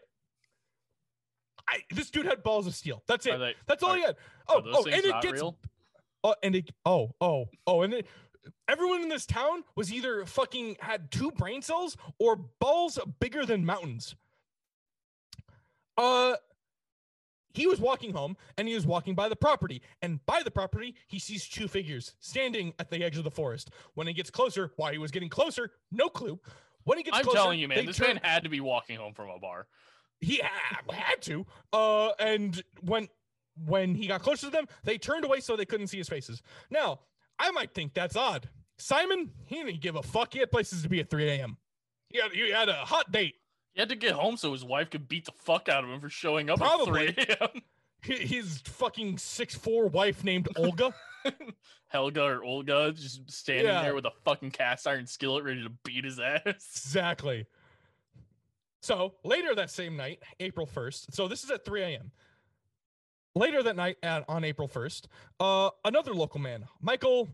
I, this dude had balls of steel. That's it. they- That's all are- he had. Oh, oh, and it gets real? Oh, and it, oh, oh, oh, and it, everyone in this town was either fucking had two brain cells or balls bigger than mountains. Uh, he was walking home and he was walking by the property, and by the property he sees two figures standing at the edge of the forest. When he gets closer, why he was getting closer, no clue. When he gets closer, I'm closer, telling you, man, this turn- man had to be walking home from a bar. he had, had to. Uh, and when when he got closer to them, they turned away so they couldn't see his faces. Now, I might think that's odd. Simon, he didn't give a fuck. He had places to be at 3 a.m. He had, he had a hot date. He had to get home so his wife could beat the fuck out of him for showing up Probably. at 3 a.m. His fucking six four wife named Olga. Helga or Olga just standing Yeah. there with a fucking cast iron skillet ready to beat his ass. exactly. So later that same night, April 1st, so this is at 3 a.m. Later that night at, on April 1st, uh, another local man, Michael.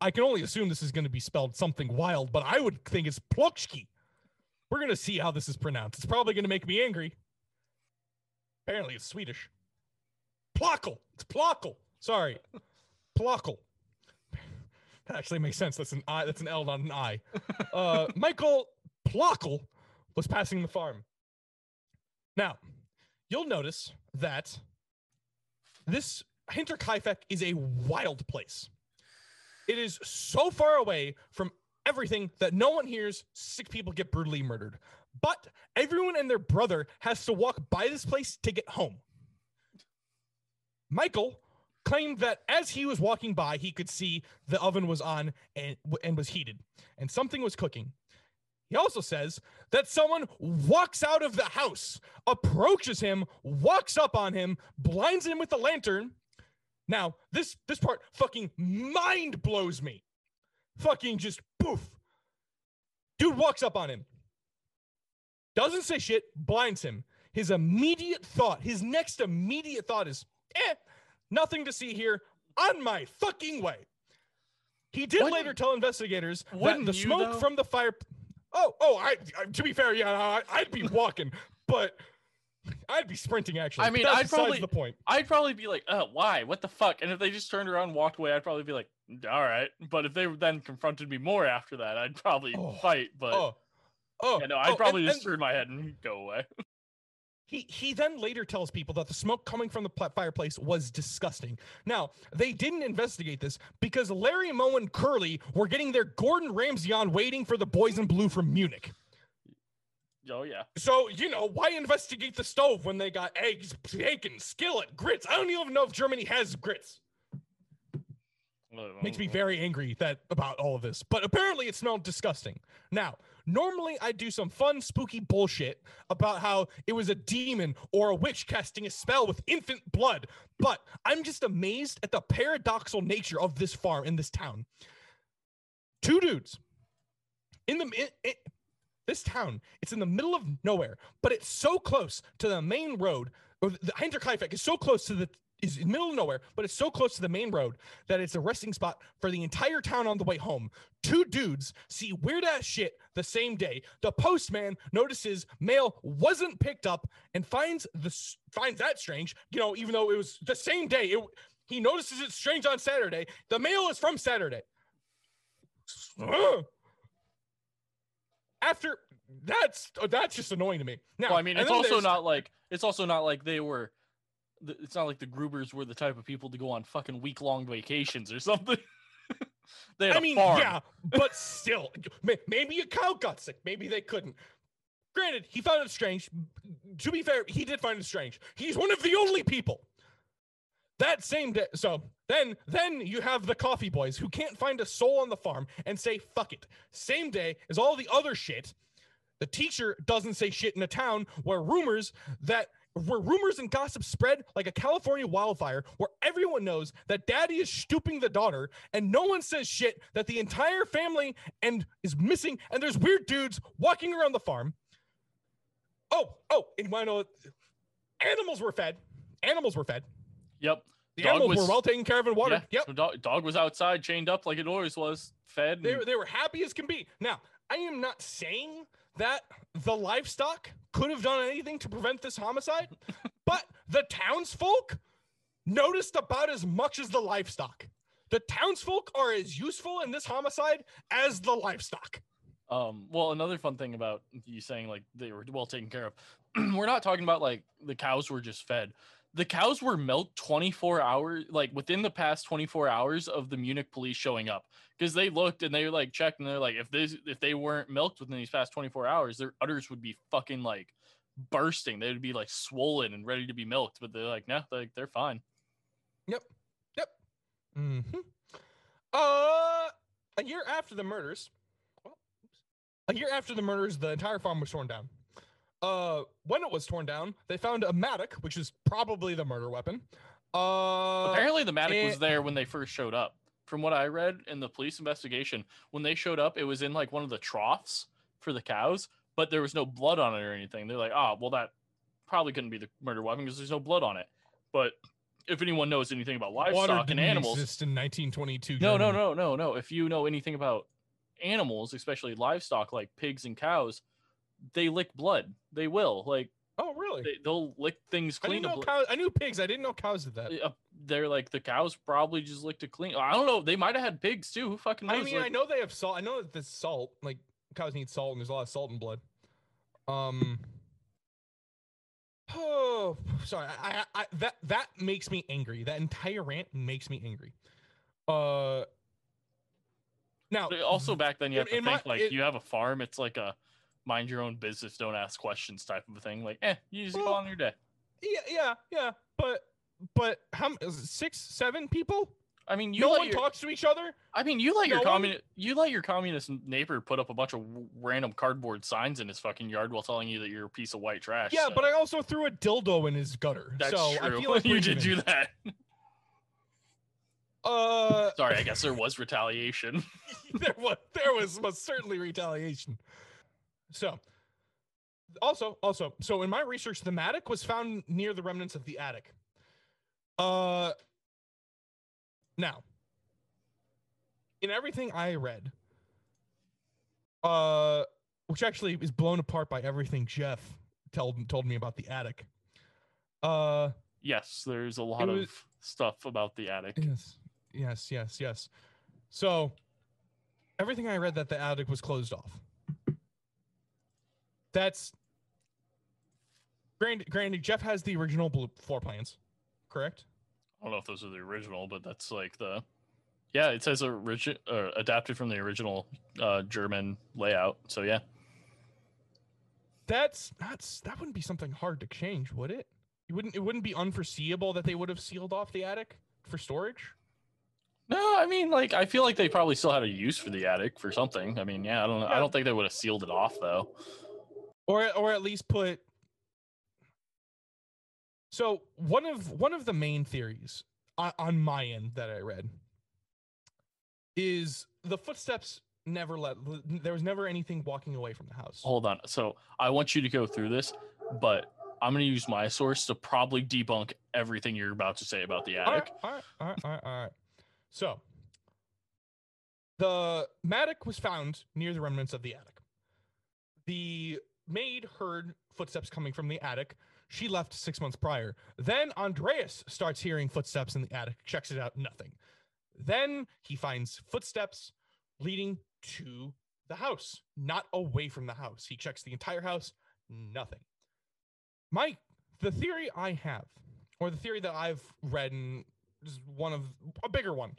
I can only assume this is going to be spelled something wild, but I would think it's Plokski. We're going to see how this is pronounced. It's probably going to make me angry. Apparently, it's Swedish. Plockel. It's Plockel. Sorry. Plockel. That actually makes sense. That's an I. That's an L, not an I. Uh, Michael Plockel was passing the farm. Now, you'll notice that this Hinterkaifeck is a wild place. It is so far away from everything that no one hears sick people get brutally murdered. But everyone and their brother has to walk by this place to get home. Michael claimed that as he was walking by, he could see the oven was on and, and was heated, and something was cooking. He also says that someone walks out of the house, approaches him, walks up on him, blinds him with a lantern. Now, this this part fucking mind blows me. Fucking just poof. Dude walks up on him. Doesn't say shit, blinds him. His immediate thought, his next immediate thought is, eh, nothing to see here. On my fucking way. He did Wouldn't- later tell investigators that wouldn't the you, smoke though? from the fire. Oh, oh, I, I to be fair, yeah, I, I'd be walking, but I'd be sprinting actually. I mean, I'd probably- the point. I'd probably be like, "Uh, why? What the fuck?" And if they just turned around and walked away, I'd probably be like, "All right." But if they then confronted me more after that, I'd probably Oh, fight. But Oh, oh, yeah, no, oh, I'd probably and- just and turn my head and go away. He he then later tells people that the smoke coming from the pla- fireplace was disgusting. Now they didn't investigate this because Larry Moe and Curly were getting their Gordon Ramsay on, waiting for the boys in blue from Munich. Oh yeah. So you know why investigate the stove when they got eggs, bacon, skillet, grits? I don't even know if Germany has grits. Makes me very angry that about all of this, but apparently it smelled disgusting. Now, normally I do some fun, spooky bullshit about how it was a demon or a witch casting a spell with infant blood, but I'm just amazed at the paradoxical nature of this farm in this town. Two dudes in the in, in- this town. It's in the middle of nowhere, but it's so close to the main road. Or the Hinterkaifeck is so close to the is in the middle of nowhere, but it's so close to the main road that it's a resting spot for the entire town on the way home. Two dudes see weird ass shit the same day. The postman notices mail wasn't picked up and finds the finds that strange. You know, even though it was the same day, it, he notices it's strange on Saturday. The mail is from Saturday. After that's uh, that's just annoying to me. Now, Well, I mean, it's also there's- not like it's also not like they were. It's not like the Grubers were the type of people to go on fucking week long vacations or something. they had I mean, farm. yeah, but still, maybe a cow got sick. Maybe they couldn't. Granted, he found it strange. To be fair, he did find it strange. He's one of the only people. That same day, so then then you have the coffee boys who can't find a soul on the farm and say fuck it. Same day as all the other shit. The teacher doesn't say shit in a town where rumors that where rumors and gossip spread like a California wildfire, where everyone knows that daddy is stooping the daughter, and no one says shit that the entire family and is missing, and there's weird dudes walking around the farm. Oh, oh, and you wanna know animals were fed. Animals were fed. Yep. The Dog animals was- were well taken care of and watered. Yeah. Yep. So dog, dog was outside, chained up like it always was, fed. They, and- were- they were happy as can be. Now, I am not saying that the livestock could have done anything to prevent this homicide, but the townsfolk noticed about as much as the livestock. The townsfolk are as useful in this homicide as the livestock. Um, well, another fun thing about you saying like they were well taken care of, we're not talking about like the cows were just fed. The cows were milked 24 hours, like within the past 24 hours of the Munich police showing up, because they looked and they were like checked and they're like, if this if they weren't milked within these past 24 hours, their udders would be fucking like bursting. They would be like swollen and ready to be milked, but they're like, no, like they're fine. yep yep mm-hmm. Uh, a year after the murders, well, a year after the murders, the entire farm was torn down. Uh, when it was torn down, they found a mattock, which is probably the murder weapon. Uh, Apparently, the mattock was there when they first showed up. From what I read in the police investigation, when they showed up, it was in like one of the troughs for the cows, but there was no blood on it or anything. They're like, oh, well, that probably couldn't be the murder weapon because there's no blood on it. But if anyone knows anything about livestock and animals, exist in 1922. no, no, no, no, no. If you know anything about animals, especially livestock like pigs and cows, they lick blood. They will. Like Oh, really? they, they'll lick things I clean. didn't know cows. I knew pigs. I didn't know cows did that. uh, they're like the cows probably just licked it clean. I don't know. They might have had pigs too. Who fucking knows? I mean, Like, I know they have salt. I know that there's salt. Like cows need salt, and there's a lot of salt in blood. Um. Oh, sorry. I, I, I that that makes me angry. That entire rant makes me angry. Uh. Now, also back then you in- have to in my- think like it- you have a farm. It's like a mind your own business, don't ask questions type of a thing. Like, eh, you just go on your day. yeah, yeah, yeah. But but how it six, seven people? I mean, you no one your, talks to each other. I mean, you let your no one- communist you let your communist neighbor put up a bunch of w- random cardboard signs in his fucking yard while telling you that you're a piece of white trash. Yeah, so but I also threw a dildo in his gutter. that's so true. I feel like you did do that. Uh, Sorry, I guess there was retaliation. there was there was most certainly retaliation. So, also also so in my research, the mattock was found near the remnants of the attic. Uh, now, in everything I read, uh, which actually is blown apart by everything Jeff told told me about the attic. Uh, yes, there's a lot was- of stuff about the attic. Yes, yes, yes, yes. So, everything I read that the attic was closed off. That's granted. Granted, Jeff has the original blue floor plans, correct? I don't know if those are the original, but that's like the yeah. It says origi- uh, adapted from the original uh, German layout. So yeah, That's that's that wouldn't be something hard to change, would it? It wouldn't. It wouldn't be unforeseeable that they would have sealed off the attic for storage. no, I mean like I feel like they probably still had a use for the attic for something. I mean, yeah, I don't know. I don't think they would have sealed it off though. Or or at least put so one of one of the main theories on, on my end that i read is the footsteps never let there was never anything walking away from the house Hold on. So I want you to go through this, but I'm gonna use my source to probably debunk everything you're about to say about the attic. right, all right, all right, all right, all right. So, the mattock was found near the remnants of the attic. The maid heard footsteps coming from the attic. She left six months prior. Then Andreas starts hearing footsteps in the attic, checks it out, nothing. Then he finds footsteps leading to the house, not away from the house. He checks the entire house, nothing. My the theory I have, or the theory that I've read is one of a bigger one.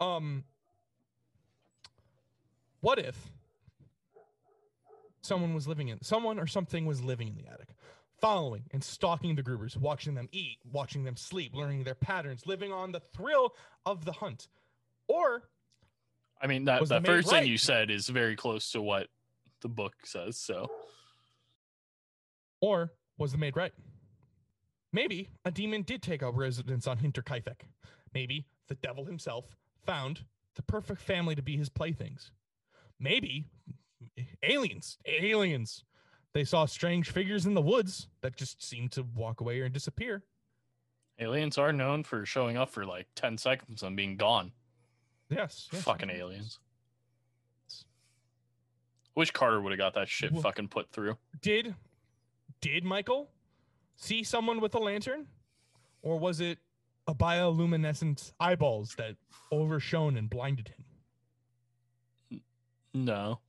Um what if someone was living in someone or something was living in the attic, following and stalking the Grubers, watching them eat, watching them sleep, learning their patterns, living on the thrill of the hunt. Or I mean that the first thing right? you said is very close to what the book says. So Or was the maid right? Maybe a demon did take up residence on Hinterkaifeck. Maybe the devil himself found the perfect family to be his playthings. Maybe aliens, aliens. They saw strange figures in the woods that just seemed to walk away or disappear. aliens are known for showing up for like ten seconds and being gone. Yes. yes, Fucking yes. aliens. Wish Carter would have got that shit Wha- fucking put through. Did did Michael see someone with a lantern? Or was it a bioluminescent eyeballs that overshone and blinded him? No,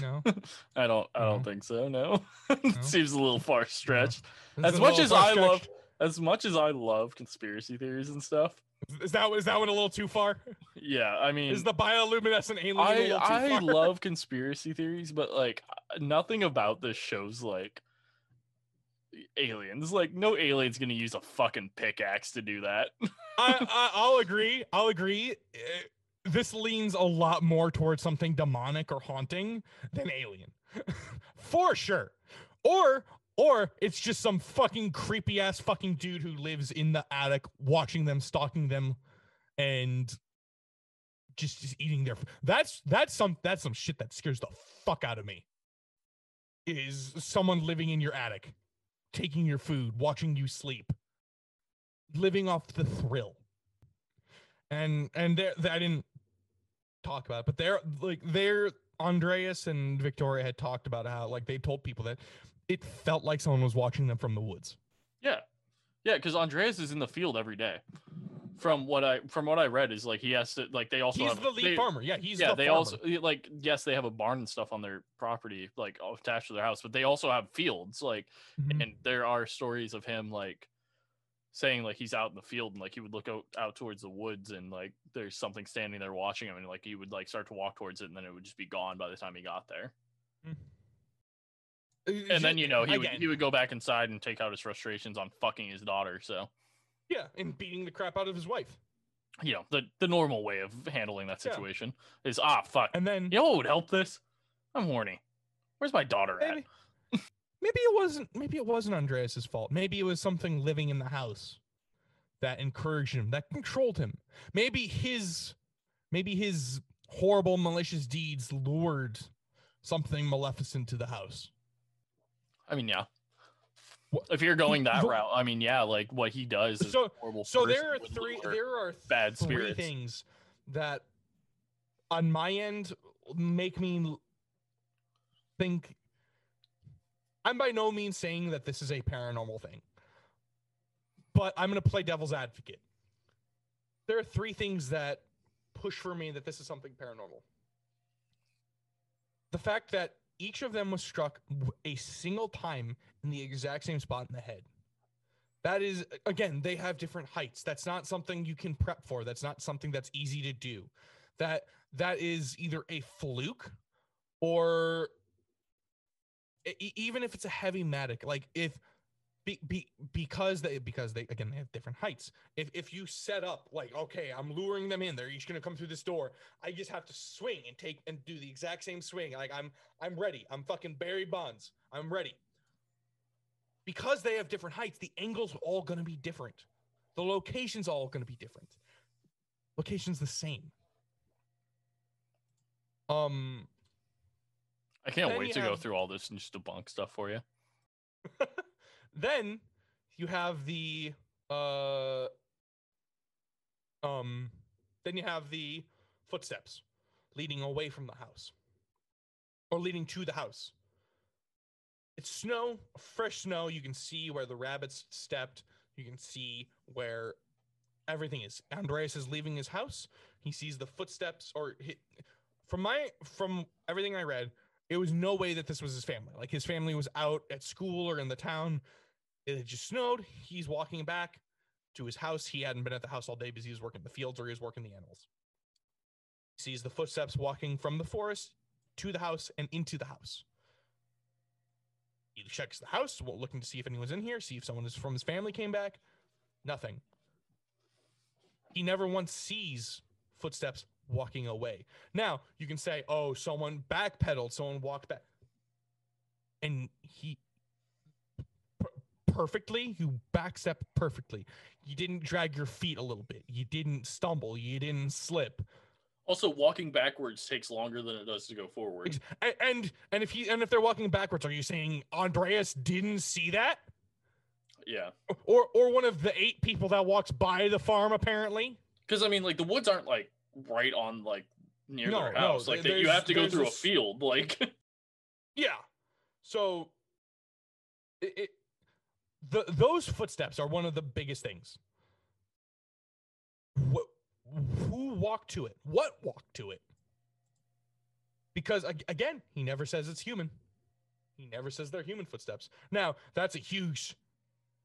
No. I don't. I don't No. think so. No, No? seems a little far stretched. This As much as I love, as much as I love conspiracy theories and stuff. Is that is that one a little too far? Yeah, I mean, Is the bioluminescent alien I I love conspiracy theories, but like nothing about this shows like aliens. Like no alien's gonna use a fucking pickaxe to do that. I, I I'll agree. I'll agree. Eh, This leans a lot more towards something demonic or haunting than alien, for sure. Or or it's just some fucking creepy ass fucking dude who lives in the attic, watching them, stalking them, and just, just eating their. That's that's some that's some shit that scares the fuck out of me. Is someone living in your attic, taking your food, watching you sleep, living off the thrill. And and there I didn't talk about it, but they're like they're Andreas and Victoria had talked about how like they told people that it felt like someone was watching them from the woods. Yeah, yeah, because Andreas is in the field every day. From what I from what I read is like he has to like they also He's have the lead they- farmer. Yeah, he's yeah, the they farmer. also like yes, they have a barn and stuff on their property, like attached to their house, but they also have fields, like, Mhm. and there are stories of him like saying like he's out in the field and like he would look out out towards the woods and like there's something standing there watching him and like he would like start to walk towards it and then it would just be gone by the time he got there. And then you know he would he would go back inside and take out his frustrations on fucking his daughter. So yeah, and beating the crap out of his wife. you know the the normal way of handling that Yeah. situation is ah fuck. And then You know what would help this? I'm horny. Where's my daughter at? Maybe, it wasn't maybe it wasn't Andreas's fault. Maybe it was something living in the house that encouraged him, that controlled him. Maybe his maybe his horrible malicious deeds lured something maleficent to the house. I mean, yeah. If you're going that route, I mean, yeah, like what he does is So- horrible. So there are three there are bad three spirits. things that on my end make me think I'm by no means saying that this is a paranormal thing. But I'm going to play devil's advocate. There are three things that push for me that this is something paranormal. The fact that each of them was struck a single time in the exact same spot in the head. That is, again, they have different heights. That's not something you can prep for. That's not something that's easy to do. That that is either a fluke or even if it's a heavy mattock, like if be, be, because they because they again they have different heights. If if you set up like okay, I'm luring them in, they're each gonna come through this door. I just have to swing and take and do the exact same swing. Like I'm I'm ready. I'm fucking Barry Bonds. I'm ready. Because they have different heights, the angles are all gonna be different. The location's all gonna be different. Location's the same. Um I can't then wait to go through all this and just debunk stuff for you. then you have the uh um then you have the footsteps leading away from the house or leading to the house. It's snow fresh snow. You can see where the rabbits stepped. You can see where everything is. Andreas is leaving his house. He sees the footsteps or he, from my from everything i read it was no way that this was his family like his family was out at school or in the town it had just snowed. He's walking back to his house. He hadn't been at the house all day because he was working the fields or he was working the animals. He sees the footsteps walking from the forest to the house and into the house. He checks the house, looking to see if anyone's in here, see if someone is from his family came back. Nothing. He never once sees footsteps walking away. Now, you can say, oh, someone backpedaled, someone walked back. And he perfectly. You backstep perfectly. You didn't drag your feet a little bit. You didn't stumble. You didn't slip. Also, walking backwards takes longer than it does to go forward. Ex- a- And and if he and if they're walking backwards, are you saying Andreas didn't see that? Yeah, Or or one of the eight people that walks by the farm apparently? because I mean, like the woods aren't like right on like near No, their no, house. like there- they, you have to go through a field. Like Yeah. So it, it the those footsteps are one of the biggest things. What who walked to it? What walked to it? Because again, he never says it's human. He never says they're human footsteps. Now, that's a huge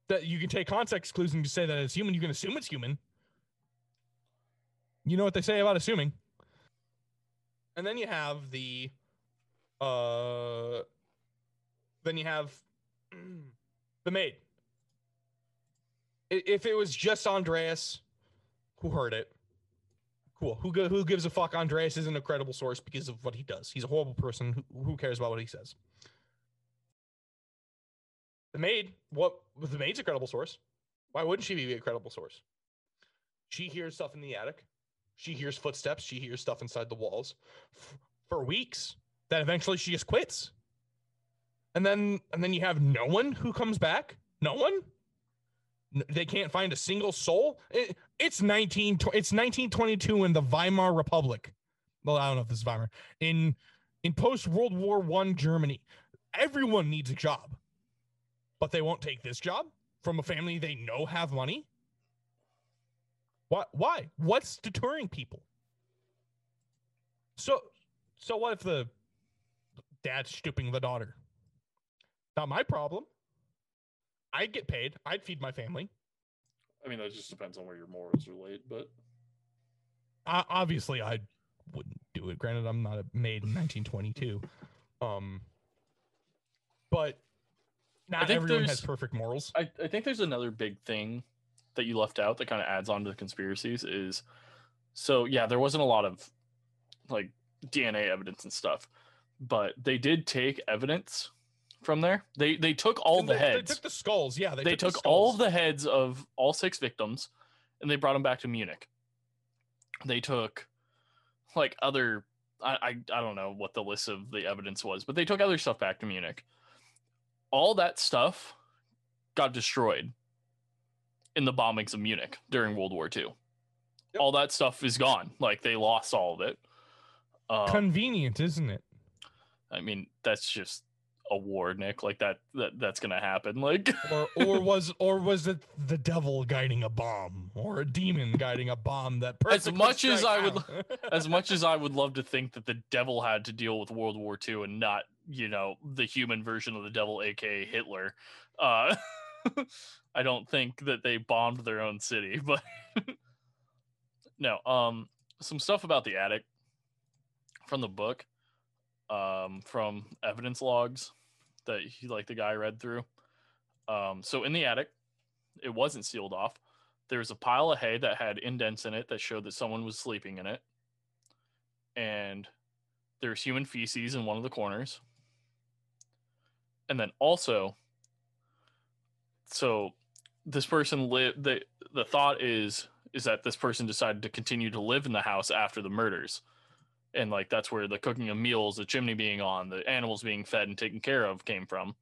that you can take context clues and just say that it's human. You can assume it's human. You know what they say about assuming. And then you have the uh then you have the maid. If it was just Andreas who heard it, cool. Who who gives a fuck? Andreas isn't a credible source because of what he does. He's a horrible person. Who, who cares about what he says? The maid, what? The maid's a credible source. Why wouldn't she be a credible source? She hears stuff in the attic. She hears footsteps. She hears stuff inside the walls f- for weeks. Then eventually she just quits. And then and then you have no one who comes back. No one. They can't find a single soul. It, it's 19 tw- it's 1922 in the Weimar Republic. Well, I don't know if this is Weimar. In in post World War 1 Germany. Everyone needs a job. But they won't take this job from a family they know have money. Why why? What's deterring people? So so what if the dad's stooping the daughter? Not my problem. I'd get paid. I'd feed my family. I mean, that just depends on where your morals are laid. But O- obviously, I wouldn't do it. Granted, I'm not a maid in 1922. Um, but not everyone has perfect morals. I, I think there's another big thing that you left out that kind of adds on to the conspiracies is so yeah, there wasn't a lot of like DNA evidence and stuff, but they did take evidence from there. They they took all And the heads. They took the skulls. Yeah, they, they took, took the all the heads of all six victims and they brought them back to Munich. They took like other I, I I don't know what the list of the evidence was, but they took other stuff back to Munich. All that stuff got destroyed in the bombings of Munich during World War II. Yep. All that stuff is gone. Like they lost all of it. Um, Convenient, isn't it? I mean, that's just a war, Nick. Like that that that's gonna happen. Like Or or was or was it the devil guiding a bomb or a demon guiding a bomb that As much as strike I would- as much as I would love to think that the devil had to deal with World War II and not, you know, the human version of the devil, aka Hitler, uh, I don't think that they bombed their own city. But no, um, some stuff about the attic from the book, um, from evidence logs that he, like the guy read through. Um, so in the attic, it wasn't sealed off. There's a pile of hay that had indents in it that showed that someone was sleeping in it and there's human feces in one of the corners. And then also, so this person lived. the The thought is is that this person decided to continue to live in the house after the murders, and like that's where the cooking of meals, the chimney being on, the animals being fed and taken care of came from.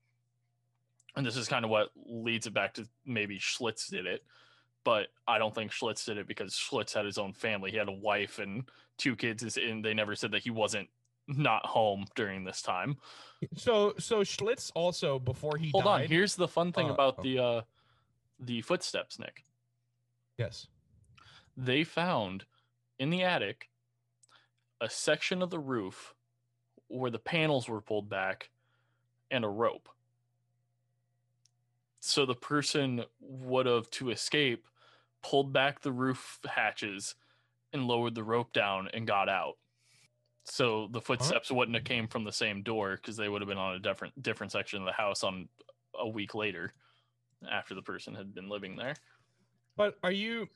And this is kind of what leads it back to maybe Schlitz did it, but I don't think Schlitz did it because Schlitz had his own family. He had a wife and two kids and they never said that he wasn't not home during this time. So so Schlitz also before he Hold died. on, here's the fun thing Uh, about oh. the uh the footsteps, Nick. Yes. They found in the attic a section of the roof where the panels were pulled back and a rope. So the person would have to escape pulled back the roof hatches and lowered the rope down and got out. So the footsteps wouldn't have came from the same door because they would have been on a different different section of the house on a week later after the person had been living there. But are you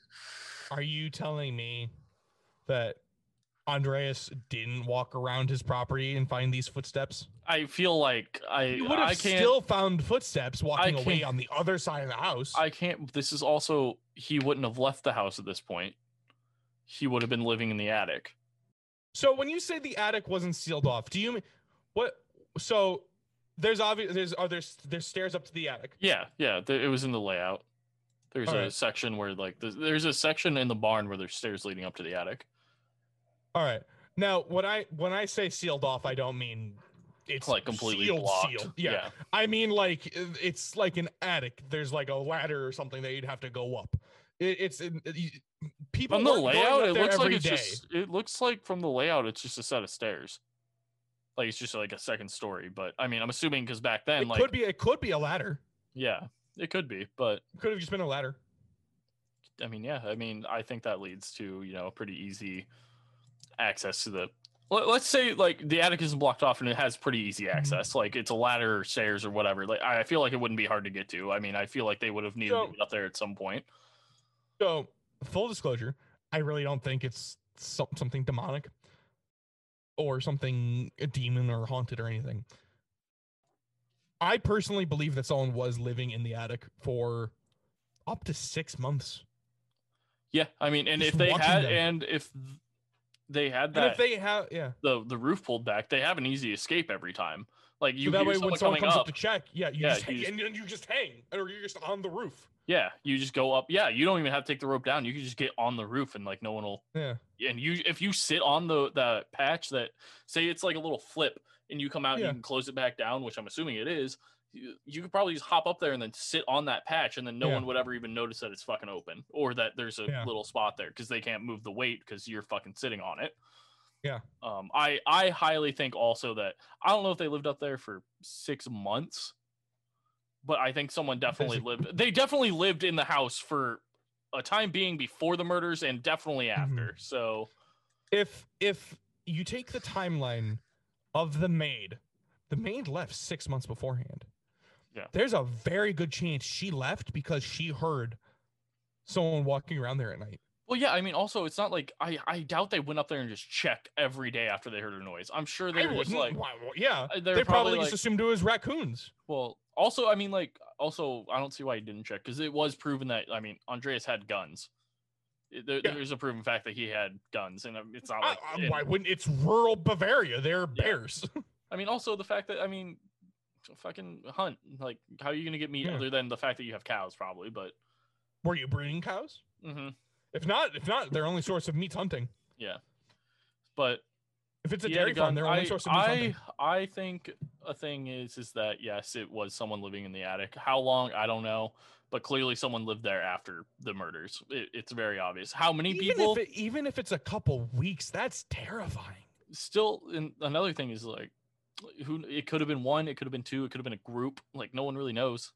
are you telling me that Andreas didn't walk around his property and find these footsteps? I feel like I You would have I can't still found footsteps walking away on the other side of the house. I can't this is also he wouldn't have left the house at this point. He would have been living in the attic. so when you say the attic wasn't sealed off, do you mean what? So there's obvious there's are there's there's stairs up to the attic. Yeah, yeah, th- it was in the layout. There's a Alright. section where like there's, there's a section in the barn where there's stairs leading up to the attic. All right. Now when I when I say sealed off, I don't mean it's like completely sealed, blocked. sealed. Yeah. I mean like it's like an attic. There's like a ladder or something that you'd have to go up. It, it's it, it- people From the layout, it looks like it's day. just it looks like from the layout it's just a set of stairs. Like it's just like a second story, but I mean, I'm assuming because back then, it like, could be it could be a ladder. yeah, it could be, but Could have just been a ladder. I mean, yeah, I mean, I think that leads to you know pretty easy access to the. let- Let's say like the attic isn't blocked off and it has pretty easy Mm-hmm. access, like it's a ladder or stairs or whatever. Like I I feel like it wouldn't be hard to get to. I mean, I feel like they would have needed So- to get up there at some point. So full disclosure, I really don't think it's some, something demonic or something a demon or haunted or anything. I personally believe that someone was living in the attic for up to six months. Yeah, I mean, and Just if they had them. and if they had And that if they have, yeah, the the roof pulled back, they have an easy escape every time. Like you so that way when someone comes up. up, to check, yeah, you Yeah, just you hang, just- and, and you just hang, or you're just on the roof. Yeah, you just go up. Yeah, you don't even have to take the rope down. You can just get on the roof and like no one will Yeah, and you if you sit on the that patch that say it's like a little flip and you come out and you can close it back down which i'm assuming it is you, you could probably just hop up there and then sit on that patch and then no Yeah. one would ever even notice that it's fucking open or that there's a Yeah. little spot there because they can't move the weight because you're fucking sitting on it Yeah. um i i highly think also that i don't know if they lived up there for six months but i think someone definitely lived they definitely lived in the house for a time being before the murders and definitely Mm-hmm. after so if if you take the timeline of the maid, the maid left six months beforehand. Yeah. There's a very good chance she left because she heard someone walking around there at night. Well, yeah, I mean, also, it's not like I, I doubt they went up there and just checked every day after they heard a noise. I'm sure they I were just like, yeah, uh, they probably, probably just like- assumed it was raccoons. well, also, I mean, like, also, I don't see why he didn't check because it was proven that, I mean, Andreas had guns. There, Yeah. There's a proven fact that he had guns, and um, it's not like. I- and- why wouldn't? It's rural Bavaria. They're Yeah. bears. I mean, also the fact that, I mean, fucking hunt. Like, how are you going to get meat Yeah. other than the fact that you have cows, probably? But, Were you breeding cows? hmm If not, if not, their only source of meat's hunting. yeah. But If it's a had dairy farm, their only I, source of I. I think a thing is is that yes, it was someone living in the attic. How long? I don't know, but clearly someone lived there after the murders. It, it's very obvious. How many Even people? if it, even if it's a couple weeks, that's terrifying. Still, and another thing is like, who? It could have been one. It could have been two. It could have been a group. Like no one really knows.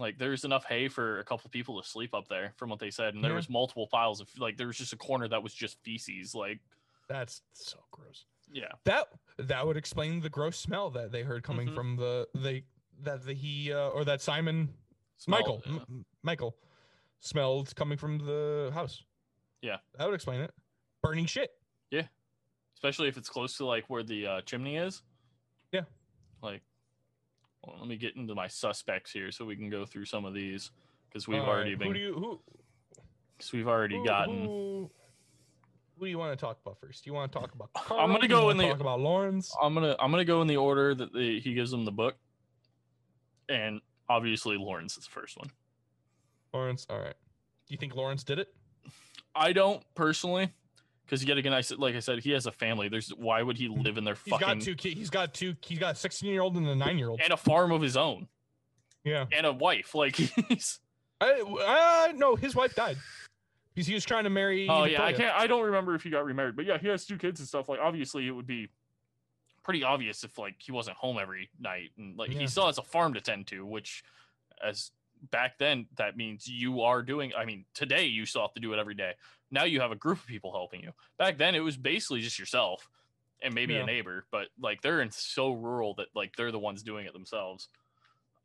Like there's enough hay for a couple people to sleep up there, from what they said, and there Yeah. was multiple piles of like there was just a corner that was just feces. Like That's so gross. yeah, That that would explain the gross smell that they heard coming Mhm. from the they that the he uh, or that Simon smell- Michael yeah. M- M- Michael smelled coming from the house. Yeah. that would explain it. Burning shit. Yeah. Especially if it's close to like where the uh, chimney is. Yeah. Like, well, let me get into my suspects here so we can go through some of these because we've All already right, been Who do you who? because we've already who, gotten. Who, who do you want to talk about first? Do you want to talk about? I'm gonna go in the- talk about Lawrence. I'm gonna I'm gonna go in the order that the, he gives them the book, and obviously Lawrence is the first one. Lawrence. All right. Do you think Lawrence did it? I don't personally, because yet again, I said like I said, he has a family. There's why would he live in their He's fucking got two kids. He's got two. He's got a 16 year old and a nine year old. and a farm of his own Yeah. and a wife? Like he's I, uh, no, his wife died because he was trying to marry. Oh yeah, I can't. I don't remember if he got remarried, but yeah, he has two kids and stuff. Like obviously, it would be pretty obvious if like he wasn't home every night, and like Yeah. he still has a farm to tend to, which as back then that means you are doing. I mean, today you still have to do it every day. Now you have a group of people helping you. Back then it was basically just yourself and maybe Yeah. a neighbor, but like they're in so rural that like they're the ones doing it themselves.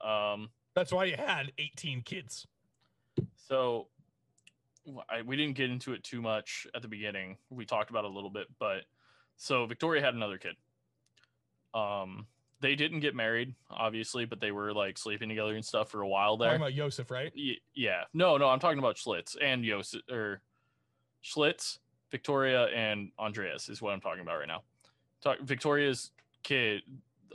Um. That's why you had 18 kids. So I, we didn't get into it too much at the beginning. We talked about it a little bit, but so Victoria had another kid. Um, they didn't get married, obviously, but they were like sleeping together and stuff for a while there. Talking about Yosef, right? Y- yeah, no, no, I'm talking about Schlitz and Yos or Schlitz, Victoria, and Andreas is what I'm talking about right now. Talk, Victoria's kid,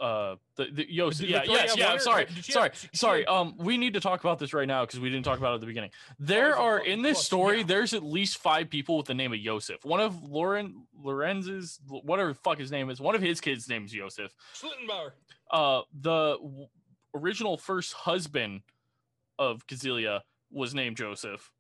uh, the, the Yos, Did yeah, yes, yeah. Sorry, sorry, have- she- she sorry. Um, we need to talk about this right now because we didn't talk about it at the beginning. There are in this story. yeah. There's at least five people with the name of Yosef. One of Lauren Lorenz's, whatever the fuck his name is, one of his kids' name's Yosef Schlittenbauer. uh the w- original first husband of Kazelia was named Joseph.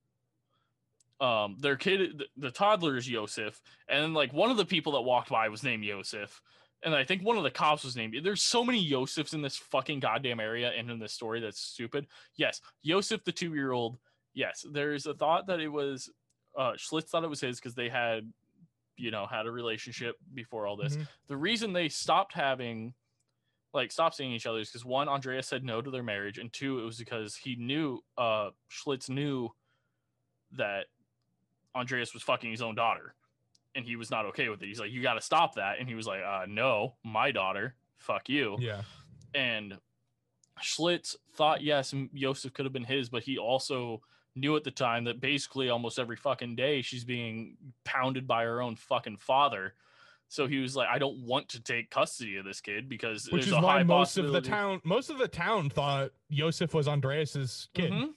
Um, their kid, the, the toddler is Yosef, and like one of the people that walked by was named Yosef, and I think one of the cops was named. There's so many Yosefs in this fucking goddamn area and in this story that's stupid. Yes, Yosef, the two year old. Yes, there's a thought that it was uh Schlitz thought it was his because they had, you know, had a relationship before all this Mhm. the reason they stopped having like stopped seeing each other is because one andreas said no to their marriage and two it was because he knew uh schlitz knew that andreas was fucking his own daughter and he was not okay with it he's like you got to stop that and he was like uh no my daughter fuck you Yeah. and Schlitz thought yes, Yosef could have been his, but he also knew at the time that basically almost every fucking day she's being pounded by her own fucking father. So he was like, I don't want to take custody of this kid because Which is a why high most of the town, most of the town thought Yosef was Andreas's kid. Mhm.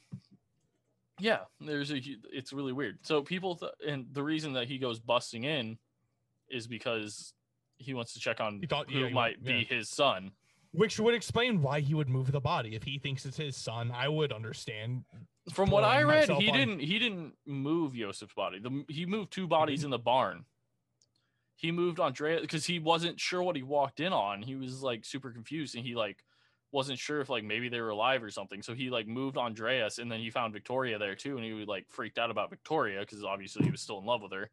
Yeah, there's a. It's really weird. So people, th- and the reason that he goes busting in is because he wants to check on He thought- who yeah, might be his son. Which would explain why he would move the body. If he thinks it's his son, I would understand. From what I read, he on- didn't. He didn't move Yosef's body. The, he moved two bodies mm-hmm. in the barn. He moved Andrea because he wasn't sure what he walked in on. He was like super confused, and he like wasn't sure if like maybe they were alive or something. So he like moved Andreas, and then he found Victoria there too, and he was like freaked out about Victoria because obviously he was still in love with her.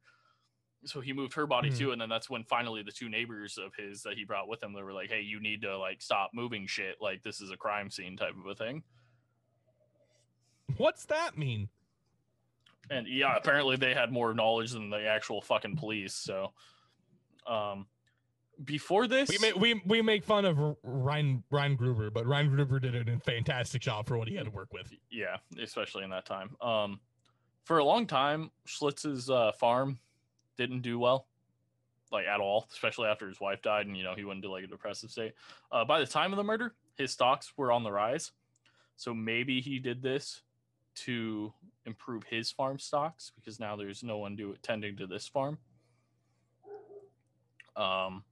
So he moved her body Hmm. too, and then that's when finally the two neighbors of his that he brought with him, they were like, "Hey, you need to like stop moving shit. Like this is a crime scene type of a thing." What's that mean? and yeah, apparently they had more knowledge than the actual fucking police. So, um, before this, We make we we make fun of Ryan Reingruber, but Reingruber did a fantastic job for what he had to work with. yeah, especially in that time. Um, for a long time, Schlitz's uh, farm didn't do well, like at all, especially after his wife died and you know he went into like a depressive state. Uh, by the time of the murder, his stocks were on the rise, so maybe he did this to improve his farm stocks because now there's no one do tending to this farm. Um,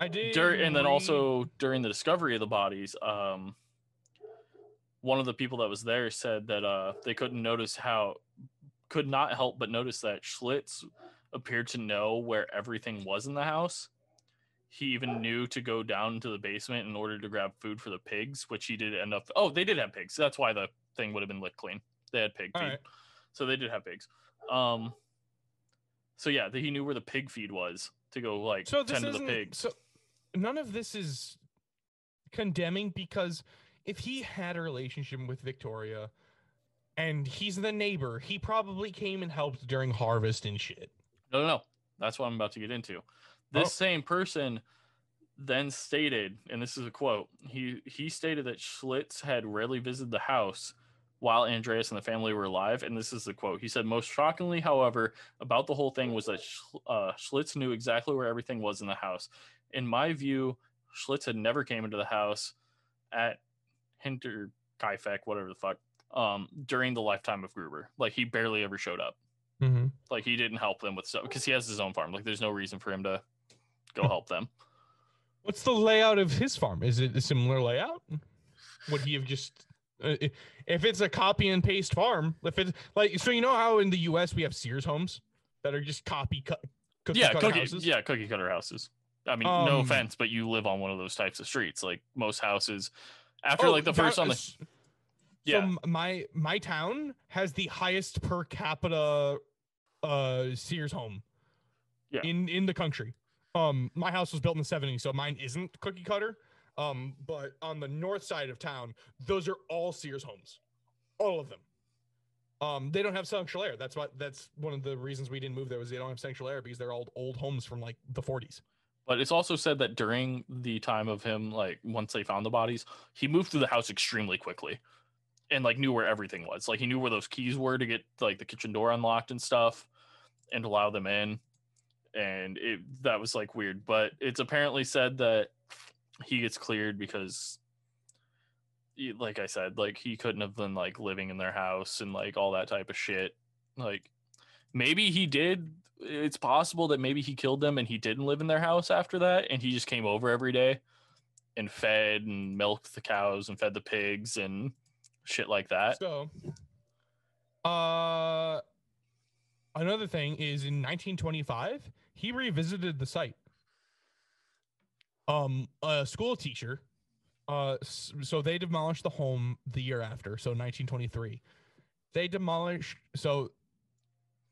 I did, Dur- and then also during the discovery of the bodies, um, one of the people that was there said that uh, they couldn't notice how, could not help but notice that Schlitz appeared to know where everything was in the house. He even knew to go down to the basement in order to grab food for the pigs, which he did end up. Oh, they did have pigs. That's why the thing would have been licked clean. They had pig All feed, right. so they did have pigs. Um, so yeah, that he knew where the pig feed was to go like so tend to the pigs. so none of this is condemning because if he had a relationship with Victoria and he's the neighbor, he probably came and helped during harvest and shit. No, no, no. That's what I'm about to get into. This Oh. same person then stated, and this is a quote. He he stated that Schlitz had rarely visited the house while Andreas and the family were alive, and this is the quote. He said, "Most shockingly, however, about the whole thing was that Schl- uh, Schlitz knew exactly where everything was in the house. In my view, Schlitz had never came into the house at Hinterkaifeck, whatever the fuck, um, during the lifetime of Gruber. Like he barely ever showed up." Mm-hmm. like he didn't help them with stuff because he has his own farm like there's no reason for him to go help them What's the layout of his farm? Is it a similar layout? Would he have just uh, if it's a copy and paste farm? If it's like so, you know how in the U.S. we have Sears homes that are just copy cut, cookie yeah cutter cookie houses. yeah cookie cutter houses i mean no Um, offense but you live on one of those types of streets like most houses after Oh, like the first on the is- yeah. So my my town has the highest per capita uh Sears home. Yeah. In in the country. Um my house was built in the 70s, so mine isn't cookie cutter. Um but on the north side of town, those are all Sears homes. All of them. Um they don't have central air. That's what that's one of the reasons we didn't move there was they don't have central air because they're all old homes from like the 40s. But it's also said that during the time of him like once they found the bodies he moved through the house extremely quickly and like knew where everything was. Like he knew where those keys were to get like the kitchen door unlocked and stuff and allow them in and it that was like weird but it's apparently said that he gets cleared because like i said like he couldn't have been like living in their house and like all that type of shit. Like maybe he did it's possible that maybe he killed them and he didn't live in their house after that and he just came over every day and fed and milked the cows and fed the pigs and shit like that So, uh, another thing is in 1925, he revisited the site. Um, a school teacher, uh, so they demolished the home the year after, so 1923. They demolished, so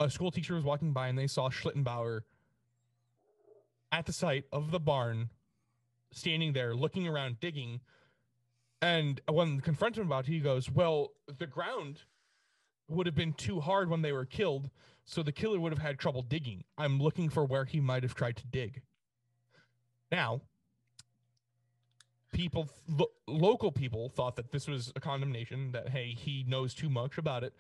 a school teacher was walking by and they saw Schlittenbauer at the site of the barn, standing there looking around, digging. And when confronted about it, he goes, Well, the ground would have been too hard when they were killed, so the killer would have had trouble digging. I'm looking for where he might have tried to dig. Now, people, lo- local people thought that this was a condemnation, that, hey, he knows too much about it,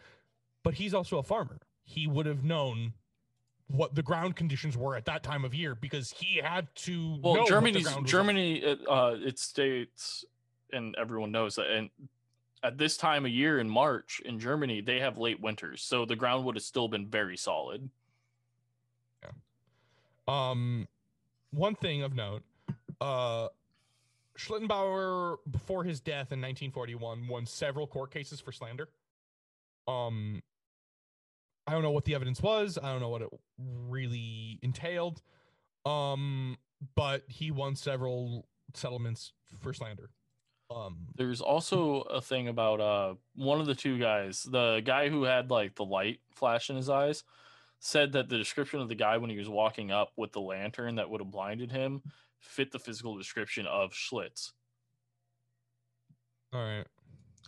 but he's also a farmer. He would have known what the ground conditions were at that time of year because he had to. well germany's like. germany it, uh it states and everyone knows that and at this time of year in march in germany they have late winters so the ground would have still been very solid Yeah. Um, one thing of note, uh, Schlittenbauer before his death in 1941 won several court cases for slander. Um, I don't know what the evidence was. I don't know what it really entailed. Um, but he won several settlements for slander. Um, There's also a thing about uh one of the two guys, the guy who had like the light flash in his eyes, said that the description of the guy when he was walking up with the lantern that would have blinded him fit the physical description of Schlitz. all right.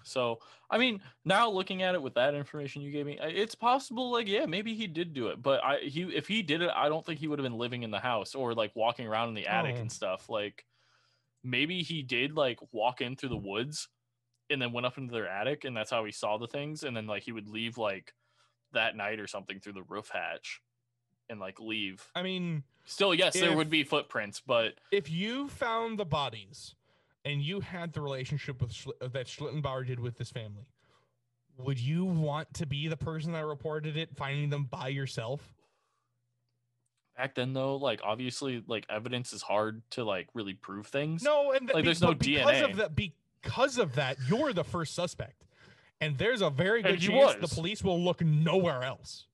So, I mean, now looking at it with that information you gave me, it's possible. Like, yeah, maybe he did do it, but I he if he did it, I don't think he would have been living in the house or like walking around in the attic Oh. and mm. stuff. Like, maybe he did like walk in through the woods and then went up into their attic, and that's how he saw the things. And then like he would leave like that night or something through the roof hatch and like leave. I mean, Still, yes, there would be footprints, but if you found the bodies and you had the relationship with Schl- that Schlittenbauer did with this family, would you want to be the person that reported it, finding them by yourself? back then though, like obviously, like evidence is hard to like really prove things. No, and th- Like, be- there's no but because DNA. of that. Because of that, you're the first suspect, and there's a very good chance was. the police will look nowhere else.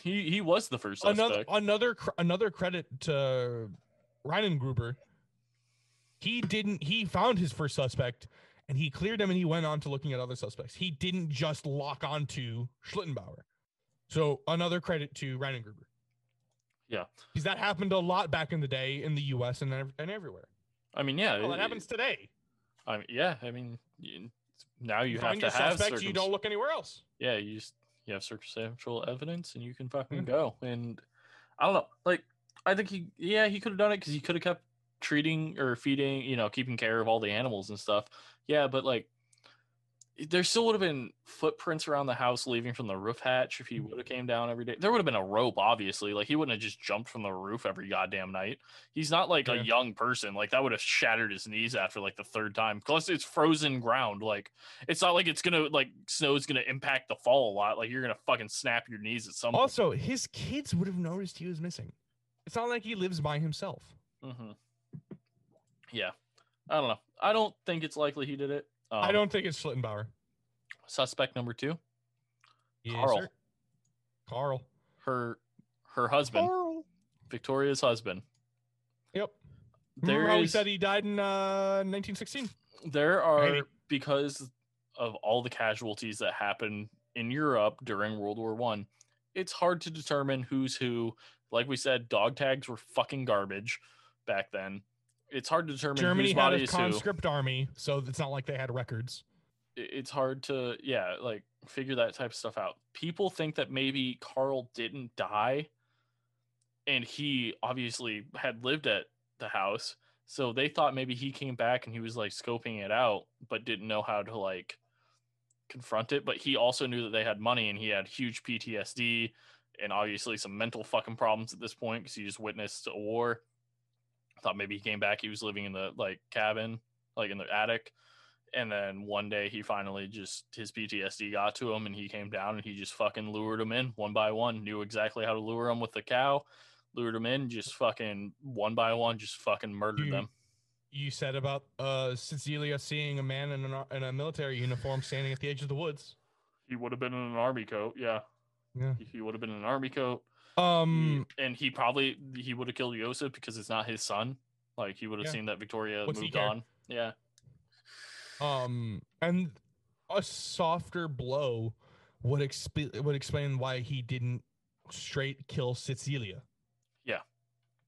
he he was the first Another suspect. another cr- another credit to Gruber. He didn't. He found his first suspect, and he cleared him, and he went on to looking at other suspects. He didn't just lock onto Schlittenbauer. So another credit to Gruber. Yeah. because that happened a lot back in the day in the U.S. and ev- and everywhere. I mean, yeah, Well, it- that happens today. I mean, yeah, I mean, you, now you, You have to have suspects, you don't look anywhere else. yeah, you just you have circumstantial evidence, and you can fucking Yeah. go. And I don't know, like I think he, yeah, he could have done it because he could have kept treating or feeding, you know, keeping care of all the animals and stuff. Yeah, but like there still would have been footprints around the house leaving from the roof hatch if he Mm. would have came down every day. There would have been a rope, obviously. Like he wouldn't have just jumped from the roof every goddamn night. He's not like Yeah. a young person. Like that would have shattered his knees after like the third time. Plus, it's frozen ground. Like it's not like it's gonna like snow's gonna impact the fall a lot. Like you're gonna fucking snap your knees at some point. Also, his kids would have noticed he was missing. It's not like he lives by himself. hmm Yeah, I don't know. I don't think it's likely he did it. Um, I don't think it's Schlittenbauer. Suspect number two, Yes, Carl. sir. Carl. her her husband, Carl. Victoria's husband. Yep. There we said he died in uh, 1916? there are Maybe. because of all the casualties that happened in Europe during World War One. It's hard to determine who's who. Like we said, dog tags were fucking garbage back then. It's hard to determine Germany whose had a is who. conscript army, so it's not like they had records. It's hard to yeah, like figure that type of stuff out. People think that maybe Carl didn't die, and he obviously had lived at the house, so they thought maybe he came back and he was like scoping it out, but didn't know how to like confront it. But he also knew that they had money and he had huge PTSD and obviously some mental fucking problems at this point because he just witnessed a war. Thought maybe he came back, he was living in the like cabin, like in the attic. And then one day he finally just his PTSD got to him and he came down and he just fucking lured him in one by one, knew exactly how to lure him with the cow, lured him in, just fucking one by one, just fucking murdered You- them. You said about uh, Cecilia seeing a man in, an, in a military uniform standing at the edge of the woods. He would have been in an army coat, yeah. Yeah. He would have been in an army coat. Um, and he probably he would have killed Yosef because it's not his son. Like he would have Yeah. seen that Victoria What's moved on. Yeah. um, and a softer blow would exp- would explain why he didn't straight kill Cecilia. Yeah.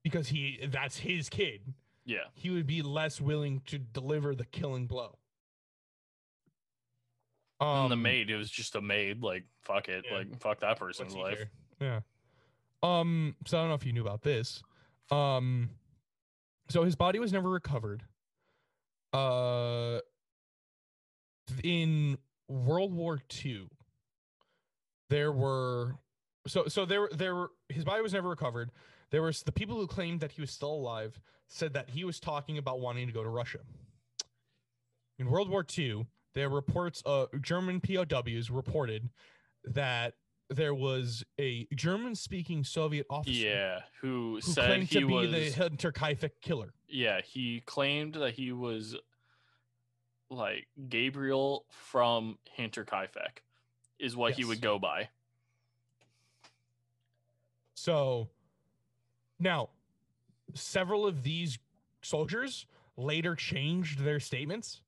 Because he that's his kid. Yeah. He would be less willing to deliver the killing blow. Um, and the maid, it was just a maid. Like fuck it. Yeah. Like fuck that person's life. Yeah. Um. So I don't know if you knew about this. Um. So his body was never recovered. Uh. In World War II, there were so so there there were his body was never recovered. There was the people who claimed that he was still alive said that he was talking about wanting to go to Russia. In World War II, there were reports of German POWs reported that there was a German-speaking Soviet officer Yeah. Who, who said claimed he to be was the Hinterkaifeck killer. Yeah, he claimed that he was like Gabriel from Hinterkaifeck is what he would go by. So now, several of these soldiers later changed their statements,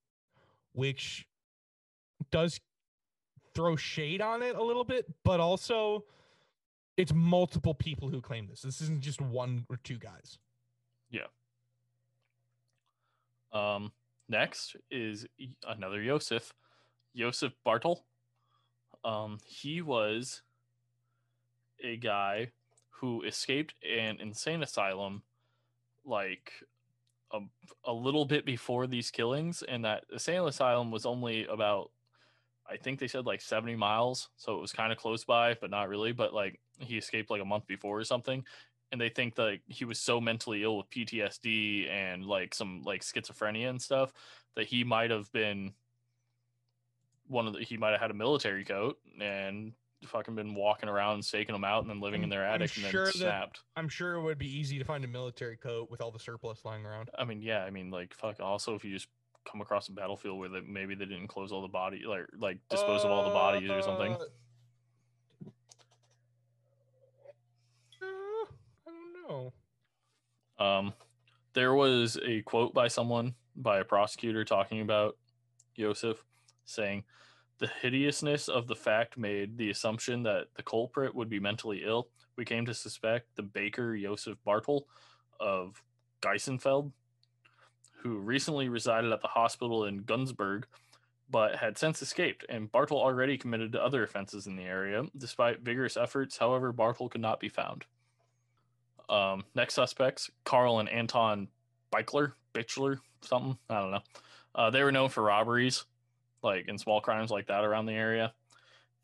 which does throw shade on it a little bit, but also it's multiple people who claim this. This isn't just one or two guys. Yeah. Um, next is another Yosef, Josef Bartel. Um, he was a guy who escaped an insane asylum like a, a little bit before these killings and that insane asylum was only about i think they said like 70 miles so it was kind of close by but not really but like he escaped like a month before or something and they think that he was so mentally ill with ptsd and like some like schizophrenia and stuff that he might have been one of the he might have had a military coat and fucking been walking around staking them out and then living in I'm- their I'm attic and sure then that- snapped. I'm sure it would be easy to find a military coat with all the surplus lying around. I mean, yeah, I mean, like, fuck. Also, if you just come across a battlefield where they, maybe they didn't close all the body, like, like dispose of all the bodies or something. Uh, I don't know. Um, there was a quote by someone, by a prosecutor, talking about Yosef, saying, "The hideousness of the fact made the assumption that the culprit would be mentally ill. We came to suspect the baker Yosef Bartel of Geisenfeld, who recently resided at the hospital in Günzburg." But had since escaped, and Bartel already committed to other offenses in the area. Despite vigorous efforts, however, Bartel could not be found. Um, next suspects, Carl and Anton Beichler, Bichler, something. I don't know. Uh, they were known for robberies, like in small crimes like that around the area.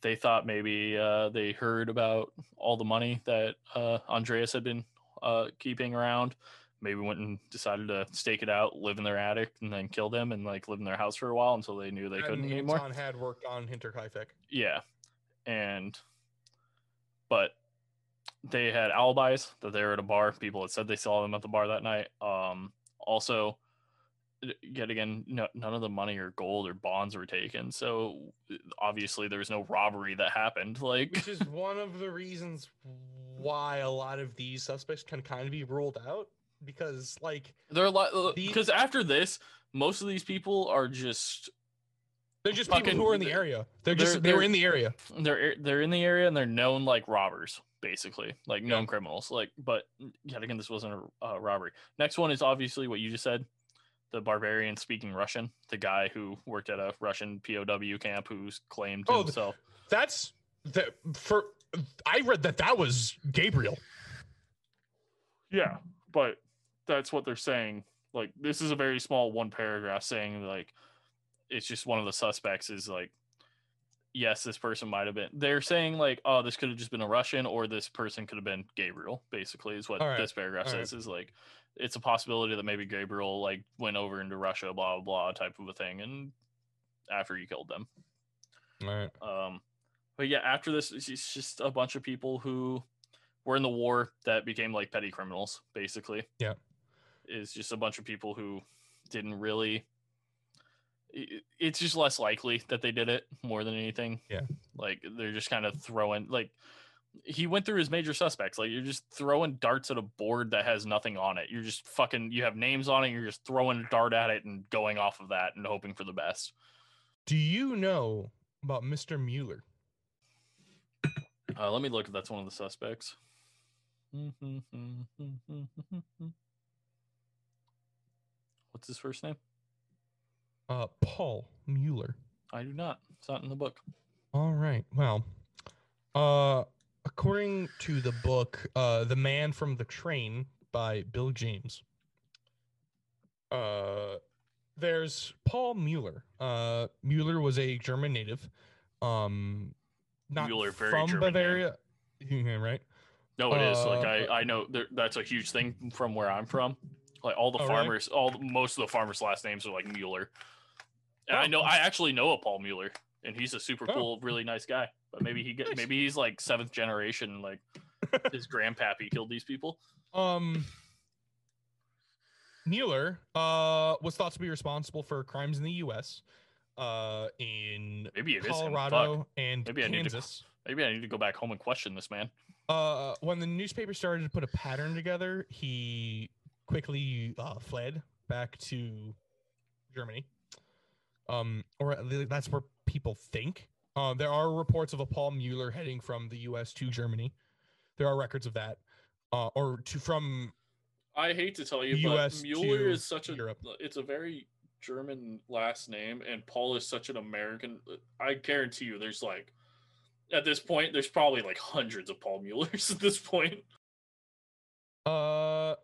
They thought maybe uh, they heard about all the money that uh, Andreas had been uh, keeping around. Maybe went and decided to stake it out, live in their attic, and then kill them and like live in their house for a while until they knew they couldn't And anymore. Anton had worked on Hinterkaifeck. Yeah. And but they had alibis that they were at a bar. People had said they saw them at the bar that night. Um also yet again no, none of the money or gold or bonds were taken. So obviously there was no robbery that happened. Like which is one of the reasons why a lot of these suspects can kind of be ruled out because like there are a lot because after this most of these people are just they're just Fucking- people who are in the area. They're just they're- they were they're- in the area. They're they're in the area and they're known like robbers basically like known Yeah. criminals like but yet again this wasn't a uh, robbery. Next one is obviously what you just said the barbarian speaking russian the guy who worked at a russian pow camp who's claimed to Oh, the- himself. that's the for i read that that was gabriel. Yeah but that's what they're saying like this is a very small one paragraph saying like it's just one of the suspects is like yes this person might have been they're saying like oh this could have just been a russian or this person could have been gabriel basically is what right, this paragraph all right. says is like it's a possibility that maybe gabriel like went over into russia blah blah blah type of a thing and after he killed them all right um, but yeah, after this, it's just a bunch of people who were in the war that became like petty criminals, basically. Yeah. Is just a bunch of people who didn't really. It's just less likely that they did it more than anything. Yeah. Like they're just kind of throwing like he went through his major suspects. Like you're just throwing darts at a board that has nothing on it. You're just fucking you have names on it, you're just throwing a dart at it and going off of that and hoping for the best. do you know about mr mueller Uh, let me look if that's one of the suspects. What's his first name? uh paul mueller I do not. It's not in the book. all right well uh according to the book uh the man from the train by bill james uh there's paul mueller uh mueller was a german native um not Mueller, very from German bavaria Yeah, right No, it is. Like Uh, I, I know there, that's a huge thing from where I'm from. Like all the Oh, really? farmers, all the, most of the farmers' last names are like Mueller. And I Oh. know I actually know a Paul Mueller, and he's a super Oh. cool, really nice guy. But maybe he get, Nice. maybe he's like seventh generation, like his grandpappy killed these people. Um, Mueller uh, was thought to be responsible for crimes in the U.S., uh, in Maybe it is him. Fuck. Colorado and Maybe I need to- Kansas. Maybe I need to go back home and question this man. Uh, when the newspaper started to put a pattern together, he quickly uh, fled back to Germany. Um, or that's where people think. Uh, there are reports of a Paul Mueller heading from the U.S. to Germany. There are records of that, uh, or to from I hate to tell you, US but Mueller is such a Europe. it's a very German last name and Paul is such an American. I guarantee you, there's like, at this point, there's probably like hundreds of Paul Muellers at this point. Uh,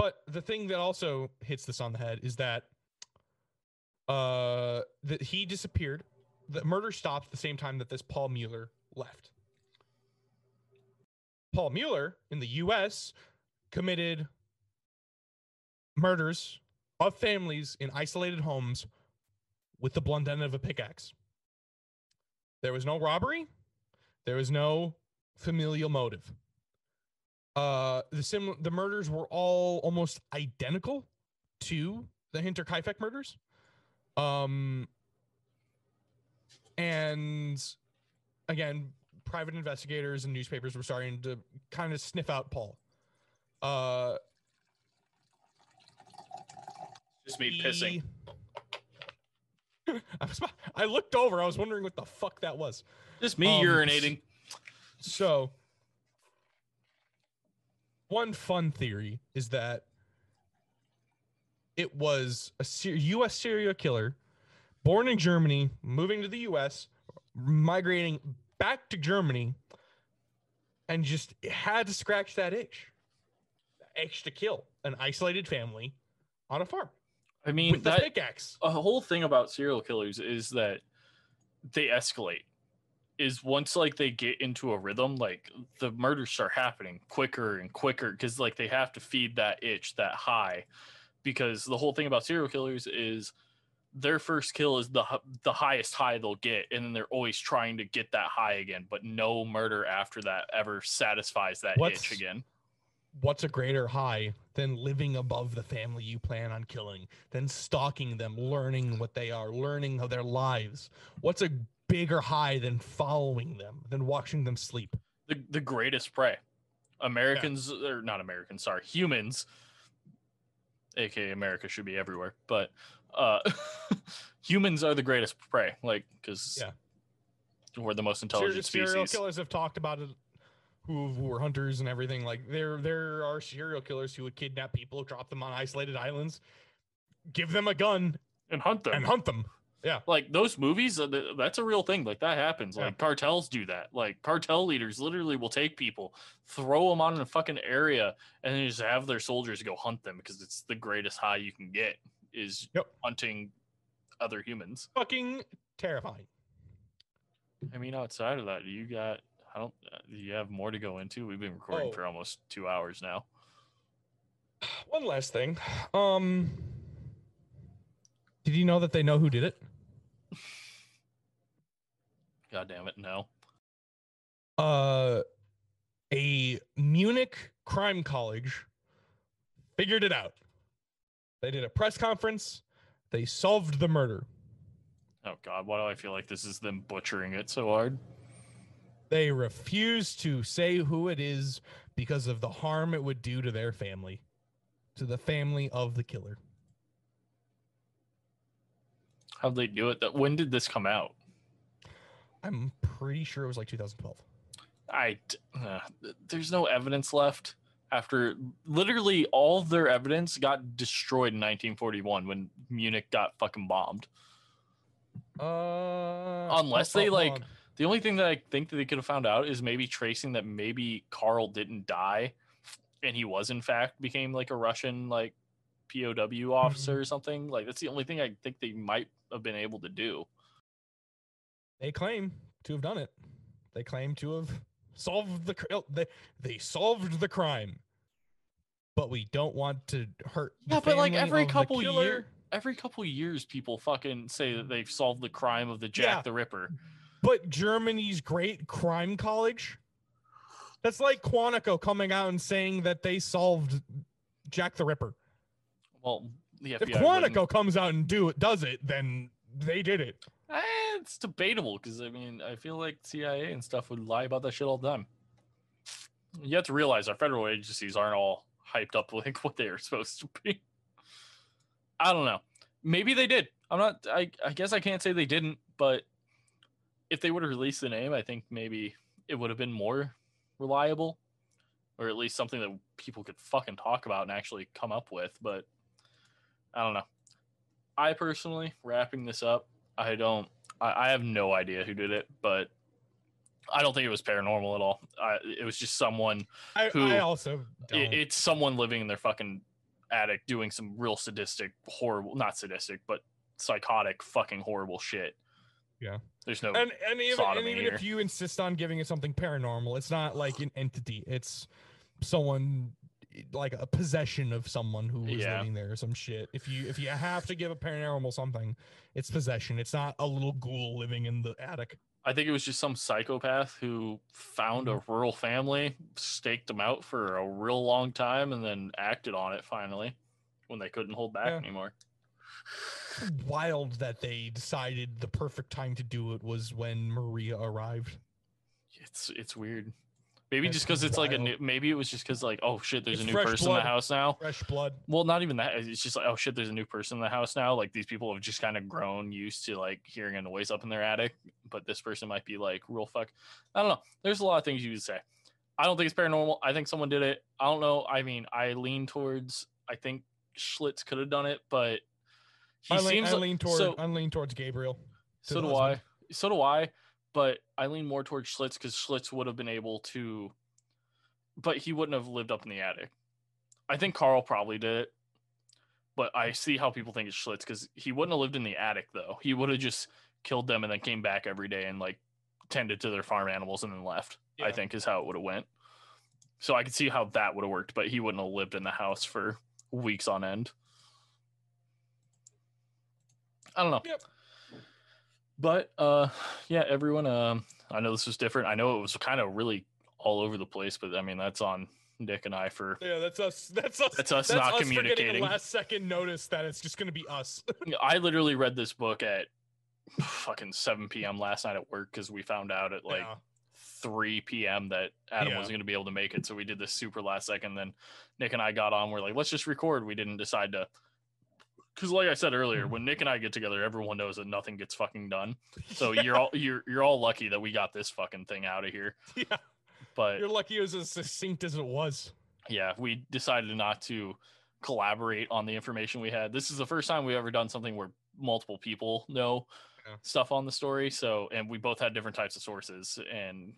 but the thing that also hits this on the head is that uh that he disappeared. The murder stopped at the same time that this Paul Mueller left. Paul Mueller in the U.S. committed murders of families in isolated homes with the blunt end of a pickaxe. There was no robbery. There was no familial motive. Uh, the sim the murders were all almost identical to the Hinterkaifeck murders. Um, and again, private investigators and newspapers were starting to kind of sniff out Paul. Uh, Just me pissing. I, was, I looked over. I was wondering what the fuck that was. Just me Um, urinating. So, one fun theory is that it was a ser- U.S. serial killer born in Germany, moving to the U.S., migrating back to Germany, and just had to scratch that itch, itch to kill an isolated family on a farm I mean, with the pickaxe. a whole thing about serial killers is that they escalate is once like they get into a rhythm like the murders start happening quicker and quicker because like they have to feed that itch that high because the whole thing about serial killers is their first kill is the the highest high they'll get and then they're always trying to get that high again but no murder after that ever satisfies that What's- itch again what's a greater high than living above the family you plan on killing, than stalking them, learning what they are, learning of their lives? What's a bigger high than following them, than watching them sleep? the, the greatest prey americans or not americans sorry humans aka america should be everywhere but uh humans are the greatest prey like because Yeah. we're the most intelligent serial species Serial killers have talked about it. Who, who were hunters and everything like there there are serial killers who would kidnap people drop them on isolated islands give them a gun and hunt them and hunt them like those movies uh, that's a real thing like that happens Yeah. like cartels do that like cartel leaders literally will take people throw them on in a fucking area and then just have their soldiers go hunt them because it's the greatest high you can get is Yep. hunting other humans fucking terrifying I mean, outside of that, you got I don't. Uh, you have more to go into? We've been recording Oh. for almost two hours now. one last thing um did you know that they know who did it God damn it, no. uh a Munich crime college figured it out. They did a press conference. They solved the murder. Oh God, why do I feel like this is them butchering it so hard? They refuse to say who it is because of the harm it would do to their family, to the family of the killer. How'd they do it? That when did this come out? I'm pretty sure it was like 2012. I uh, there's no evidence left after literally all their evidence got destroyed in 1941 when Munich got fucking bombed. Uh, Unless they, like, on. The only thing that I think that they could have found out is maybe tracing that maybe Carl didn't die and he was in fact became like a Russian like POW officer or something. Like that's the only thing I think they might have been able to do. They claim to have done it. They claim to have solved the oh, they they solved the crime. But we don't want to hurt. the Yeah, but, like, every couple year- Every couple years people fucking say that they've solved the crime of the Jack Yeah. the Ripper. But Germany's great crime college. That's like Quantico coming out and saying that they solved Jack the Ripper. Well, the If FBI wouldn't- Quantico comes out and do it, does it, then they did it. Eh, Eh, it's debatable because I mean I feel like CIA and stuff would lie about that shit all the time. You have to realize our federal agencies aren't all hyped up like what they are supposed to be. I don't know. Maybe they did. I'm not. I I guess I can't say they didn't. But if they would have released the name, I think maybe it would have been more reliable, or at least something that people could fucking talk about and actually come up with. But I don't know. I personally, wrapping this up, I don't. I, I have no idea who did it, but I don't think it was paranormal at all. I, it was just someone. I, Who- I also don't. It, it's someone living in their fucking attic doing some real sadistic, horrible, not sadistic, but psychotic, fucking horrible shit. Yeah. There's no. and and even, and even here. if you insist on giving it something paranormal, it's not like an entity. It's someone like a possession of someone who was Yeah. living there or some shit. If you if you have to give a paranormal something, it's possession. It's not a little ghoul living in the attic. I think it was just some psychopath who found a Mm-hmm. rural family, staked them out for a real long time, and then acted on it finally when they couldn't hold back Yeah. anymore. Wild that they decided the perfect time to do it was when Maria arrived. It's it's weird. Maybe just because it's like a new. Maybe it was just because like oh shit, there's It's a new fresh person in the house now. Fresh blood. Well, not even that. It's just like oh shit, there's a new person in the house now. Like these people have just kind of grown used to like hearing a noise up in their attic, but this person might be like real fuck. I don't know. There's a lot of things you could say. I don't think it's paranormal. I think someone did it. I don't know. I mean, I lean towards. I think Schlitz could have done it, but he I lean, seems I like- lean toward so- I lean towards Gabriel. to so the do husband. I. So do I. But I lean more towards Schlitz because Schlitz would have been able to, but he wouldn't have lived up in the attic. I think Carl probably did it, but I see how people think it's Schlitz because he wouldn't have lived in the attic though. He would have just killed them and then came back every day and like tended to their farm animals and then left. I think is how it would have went. So I could see how that would have worked, but he wouldn't have lived in the house for weeks on end. I don't know. Yep. But uh yeah, everyone um I know this was different. I know it was kind of really all over the place, but I mean that's on Nick and I for Yeah, that's us. That's us. That's us that's not us communicating. last second notice that it's just gonna be us. I literally read this book at fucking 7 p.m. last night at work because we found out at like Yeah. 3 p.m. that Adam Yeah. wasn't going to be able to make it. So we did this super last second. Then Nick and I got on. We're like, let's just record. We didn't decide to. Because, like I said earlier, when Nick and I get together, everyone knows that nothing gets fucking done. So you're all you're you're all lucky that we got this fucking thing out of here. yeah, But you're lucky it was as succinct as it was. yeah, we decided not to collaborate on the information we had. This is the first time we've ever done something where multiple people know Yeah. stuff on the story. So, and we both had different types of sources, and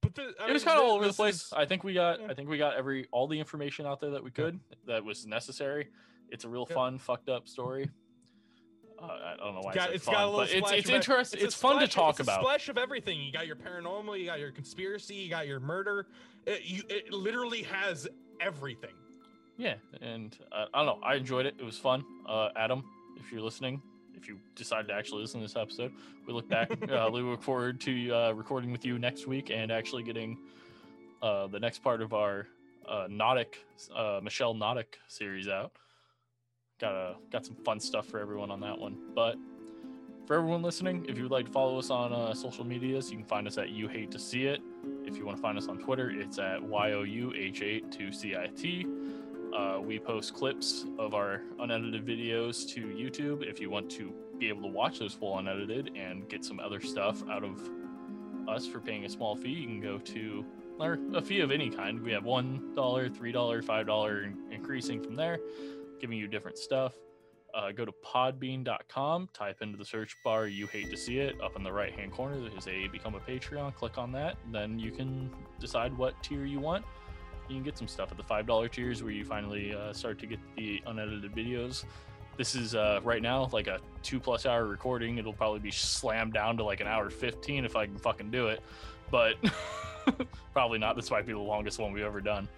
But the, it was kind of all over the place. is- I think we got, yeah. I think we got every all the information out there that we Yeah. could that was necessary. It's a real Yeah. fun, fucked up story. Uh, I don't know why got- I said it's fun, got a little it's splash it's e- interesting. a It's, fun to talk it's a about. splash of everything. You got your paranormal, you got your conspiracy, you got your murder. It, you, it literally has everything. Yeah, and uh, I don't know. I enjoyed it. It was fun. Uh, Adam, if you're listening, if you decide to actually listen to this episode, we look back. uh, we look forward to uh, recording with you next week and actually getting uh, the next part of our uh, Knotek, uh, Michelle Knotek series out. Got a got some fun stuff for everyone on that one. But for everyone listening, if you would like to follow us on uh, social medias, you can find us at You Hate to See It. If you want to find us on Twitter, it's at YOUH82CIT. Uh, we post clips of our unedited videos to YouTube. If you want to be able to watch those full unedited and get some other stuff out of us for paying a small fee, you can go to or a fee of any kind. We have one dollar, three dollar, five dollar, increasing from there, giving you different stuff. Uh, go to podbean.com, type into the search bar you hate to see it. Up in the right hand corner, there's a become a Patreon. Click on that. Then you can decide what tier you want you can get some stuff at the five dollar tiers where you finally uh, start to get the unedited videos. This is uh, right now like a two plus hour recording. It'll probably be slammed down to like an hour fifteen if I can fucking do it, but probably not. This might be the longest one we've ever done.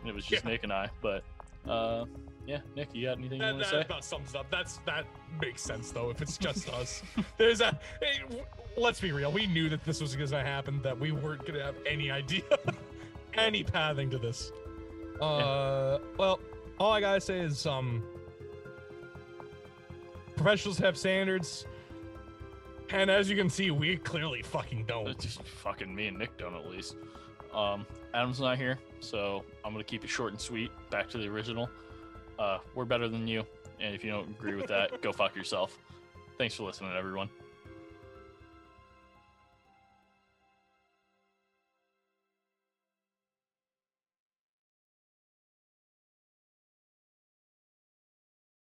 And it was just Yeah. Nick and I, but uh, yeah, Nick, you got anything you That, want to that say? about sums up. That's that makes sense though. If it's just us, there's a. Hey, w- let's be real. We knew that this was going to happen. That we weren't going to have any idea, any pathing to this. Uh, well, all I gotta say is um, professionals have standards, and as you can see, we clearly fucking don't. It's just fucking me and Nick don't at least. Um, Adam's not here, so I'm gonna keep it short and sweet. Back to the original. Uh, we're better than you, and if you don't agree with that, go fuck yourself. Thanks for listening, everyone.